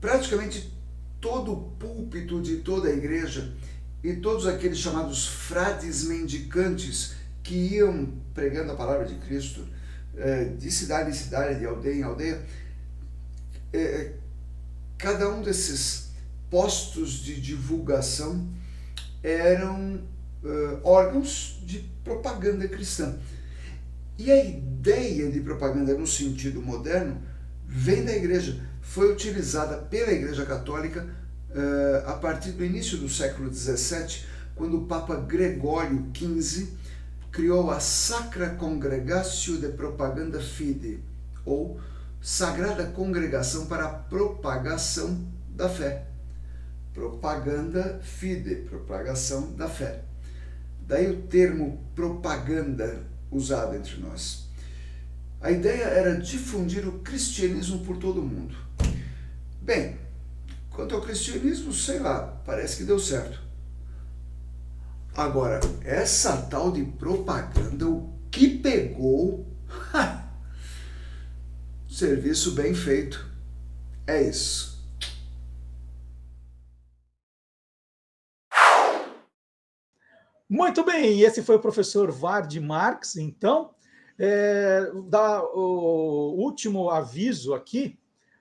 praticamente todo o púlpito de toda a igreja e todos aqueles chamados frades mendicantes que iam pregando a palavra de Cristo eh, de cidade em cidade, de aldeia em aldeia, eh, cada um desses postos de divulgação eram uh, órgãos de propaganda cristã. E a ideia de propaganda no sentido moderno vem da igreja. Foi utilizada pela Igreja Católica uh, a partir do início do século XVII, quando o Papa Gregório XV criou a Sacra Congregatio de Propaganda Fide, ou Sagrada Congregação para a Propagação da Fé. Propaganda Fide, propagação da fé. Daí o termo propaganda usado entre nós. A ideia era difundir o cristianismo por todo o mundo. Bem, quanto ao cristianismo, sei lá, parece que deu certo. Agora, essa tal de propaganda, o que pegou? *laughs* Serviço bem feito. É isso. Muito bem, esse foi o professor Vard Marx, então. É, dá o último aviso aqui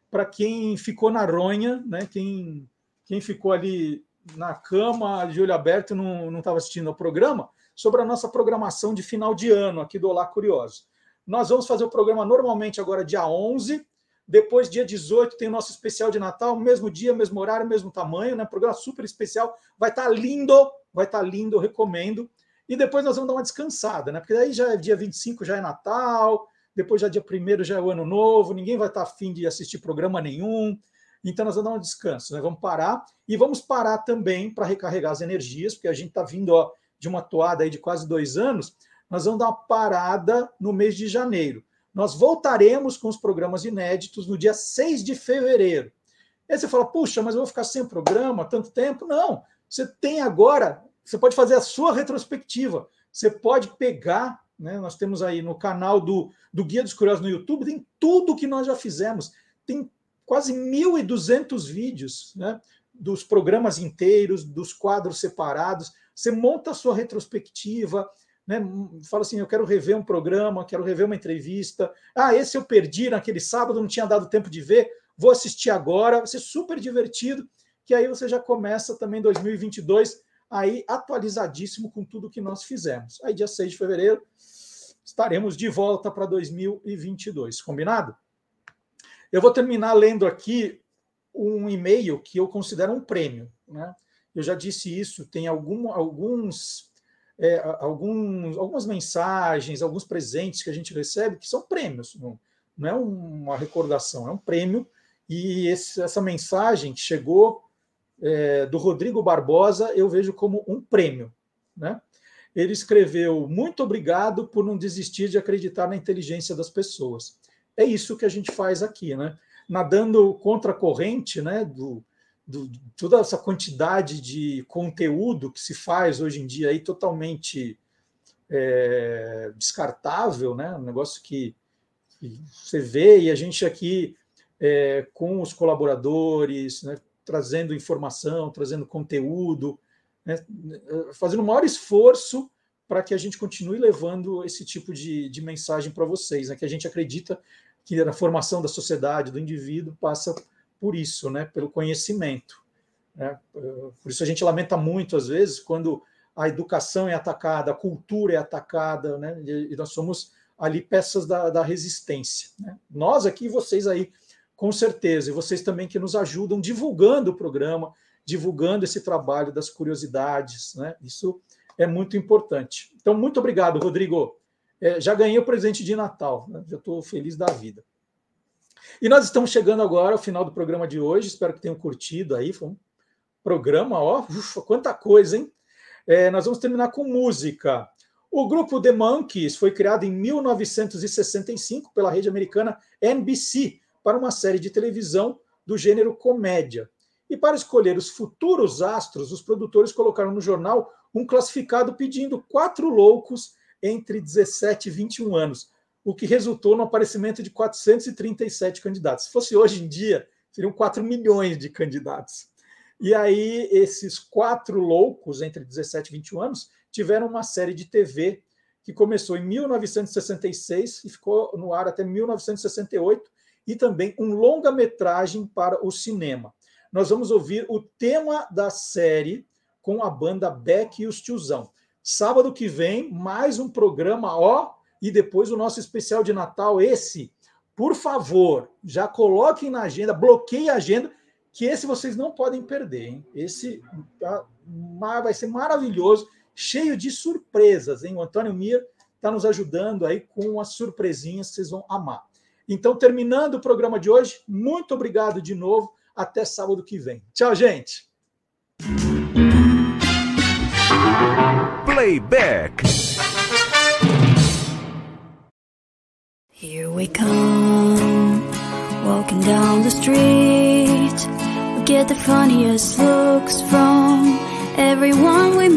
para quem ficou na ronha, né? quem, quem ficou ali na cama, de olho aberto, não estava assistindo ao programa, sobre a nossa programação de final de ano aqui do Olá Curioso. Nós vamos fazer o programa normalmente agora dia 11, depois dia 18 tem o nosso especial de Natal, mesmo dia, mesmo horário, mesmo tamanho, né? Programa super especial, vai estar tá lindo, vai estar tá lindo, eu recomendo. E depois nós vamos dar uma descansada, né? Porque daí já é dia 25, já é Natal, depois já dia 1 já é o ano novo, ninguém vai estar tá afim de assistir programa nenhum. Então nós vamos dar um descanso, né? Vamos parar e vamos parar também para recarregar as energias, porque a gente está vindo ó, de uma toada aí de quase dois anos. Nós vamos dar uma parada no mês de janeiro. Nós voltaremos com os programas inéditos no dia 6 de fevereiro. Aí você fala, puxa, mas eu vou ficar sem programa tanto tempo? Não, você tem agora, você pode fazer a sua retrospectiva. Você pode pegar, né? Nós temos aí no canal do, do Guia dos Curiosos no YouTube, tem tudo que nós já fizemos. Tem quase 1.200 vídeos, né? Dos programas inteiros, dos quadros separados. Você monta a sua retrospectiva, né, fala assim: eu quero rever um programa, quero rever uma entrevista. Ah, esse eu perdi naquele sábado, não tinha dado tempo de ver, vou assistir agora, vai ser super divertido. Que aí você já começa também 2022 aí atualizadíssimo com tudo que nós fizemos. Aí, dia 6 de fevereiro, estaremos de volta para 2022, combinado? Eu vou terminar lendo aqui um e-mail que eu considero um prêmio. Né? Eu já disse isso, tem algum, alguns é, alguns, algumas mensagens, alguns presentes que a gente recebe que são prêmios, não, não é uma recordação, é um prêmio. E esse, essa mensagem que chegou é, do Rodrigo Barbosa, eu vejo como um prêmio. Né? Ele escreveu: Muito obrigado por não desistir de acreditar na inteligência das pessoas. É isso que a gente faz aqui, né? nadando contra a corrente né, do, do, toda essa quantidade de conteúdo que se faz hoje em dia aí totalmente é, descartável, né? Um negócio que, que, você vê e a gente aqui é, com os colaboradores, né? trazendo informação, trazendo conteúdo, né? fazendo o maior esforço para que a gente continue levando esse tipo de, de mensagem para vocês, né? que a gente acredita que a formação da sociedade, do indivíduo, passa por isso, né? pelo conhecimento. Né? Por isso a gente lamenta muito, às vezes, quando a educação é atacada, a cultura é atacada, né? e nós somos ali peças da, da resistência. Né? Nós aqui, vocês aí, com certeza, e vocês também que nos ajudam divulgando o programa, divulgando esse trabalho das curiosidades, né? Isso é muito importante. Então, muito obrigado, Rodrigo. é, já ganhei o presente de Natal, né? já estou feliz da vida. E nós estamos chegando agora ao final do programa de hoje, espero que tenham curtido aí, foi um programa, ó, ufa, quanta coisa, hein? É, nós vamos terminar com música. O grupo The Monkees foi criado em 1965 pela rede americana NBC para uma série de televisão do gênero comédia. E para escolher os futuros astros, os produtores colocaram no jornal um classificado pedindo quatro loucos entre 17 e 21 anos, o que resultou no aparecimento de 437 candidatos. Se fosse hoje em dia, seriam 4 milhões de candidatos. E aí, esses quatro loucos entre 17 e 21 anos tiveram uma série de TV que começou em 1966 e ficou no ar até 1968, e também um longa-metragem para o cinema. Nós vamos ouvir o tema da série com a banda Beck e os Tiozão. Sábado que vem, mais um programa, ó, e depois o nosso especial de Natal, esse. Por favor, já coloquem na agenda, bloqueiem a agenda, que esse vocês não podem perder, hein? Esse tá, vai ser maravilhoso, cheio de surpresas, hein? O Antônio Mir está nos ajudando aí com as surpresinhas, vocês vão amar. Então, terminando o programa de hoje, muito obrigado de novo. Até sábado que vem. Tchau, gente. Playback. Here we come, walking down the street. We get the funniest looks from everyone we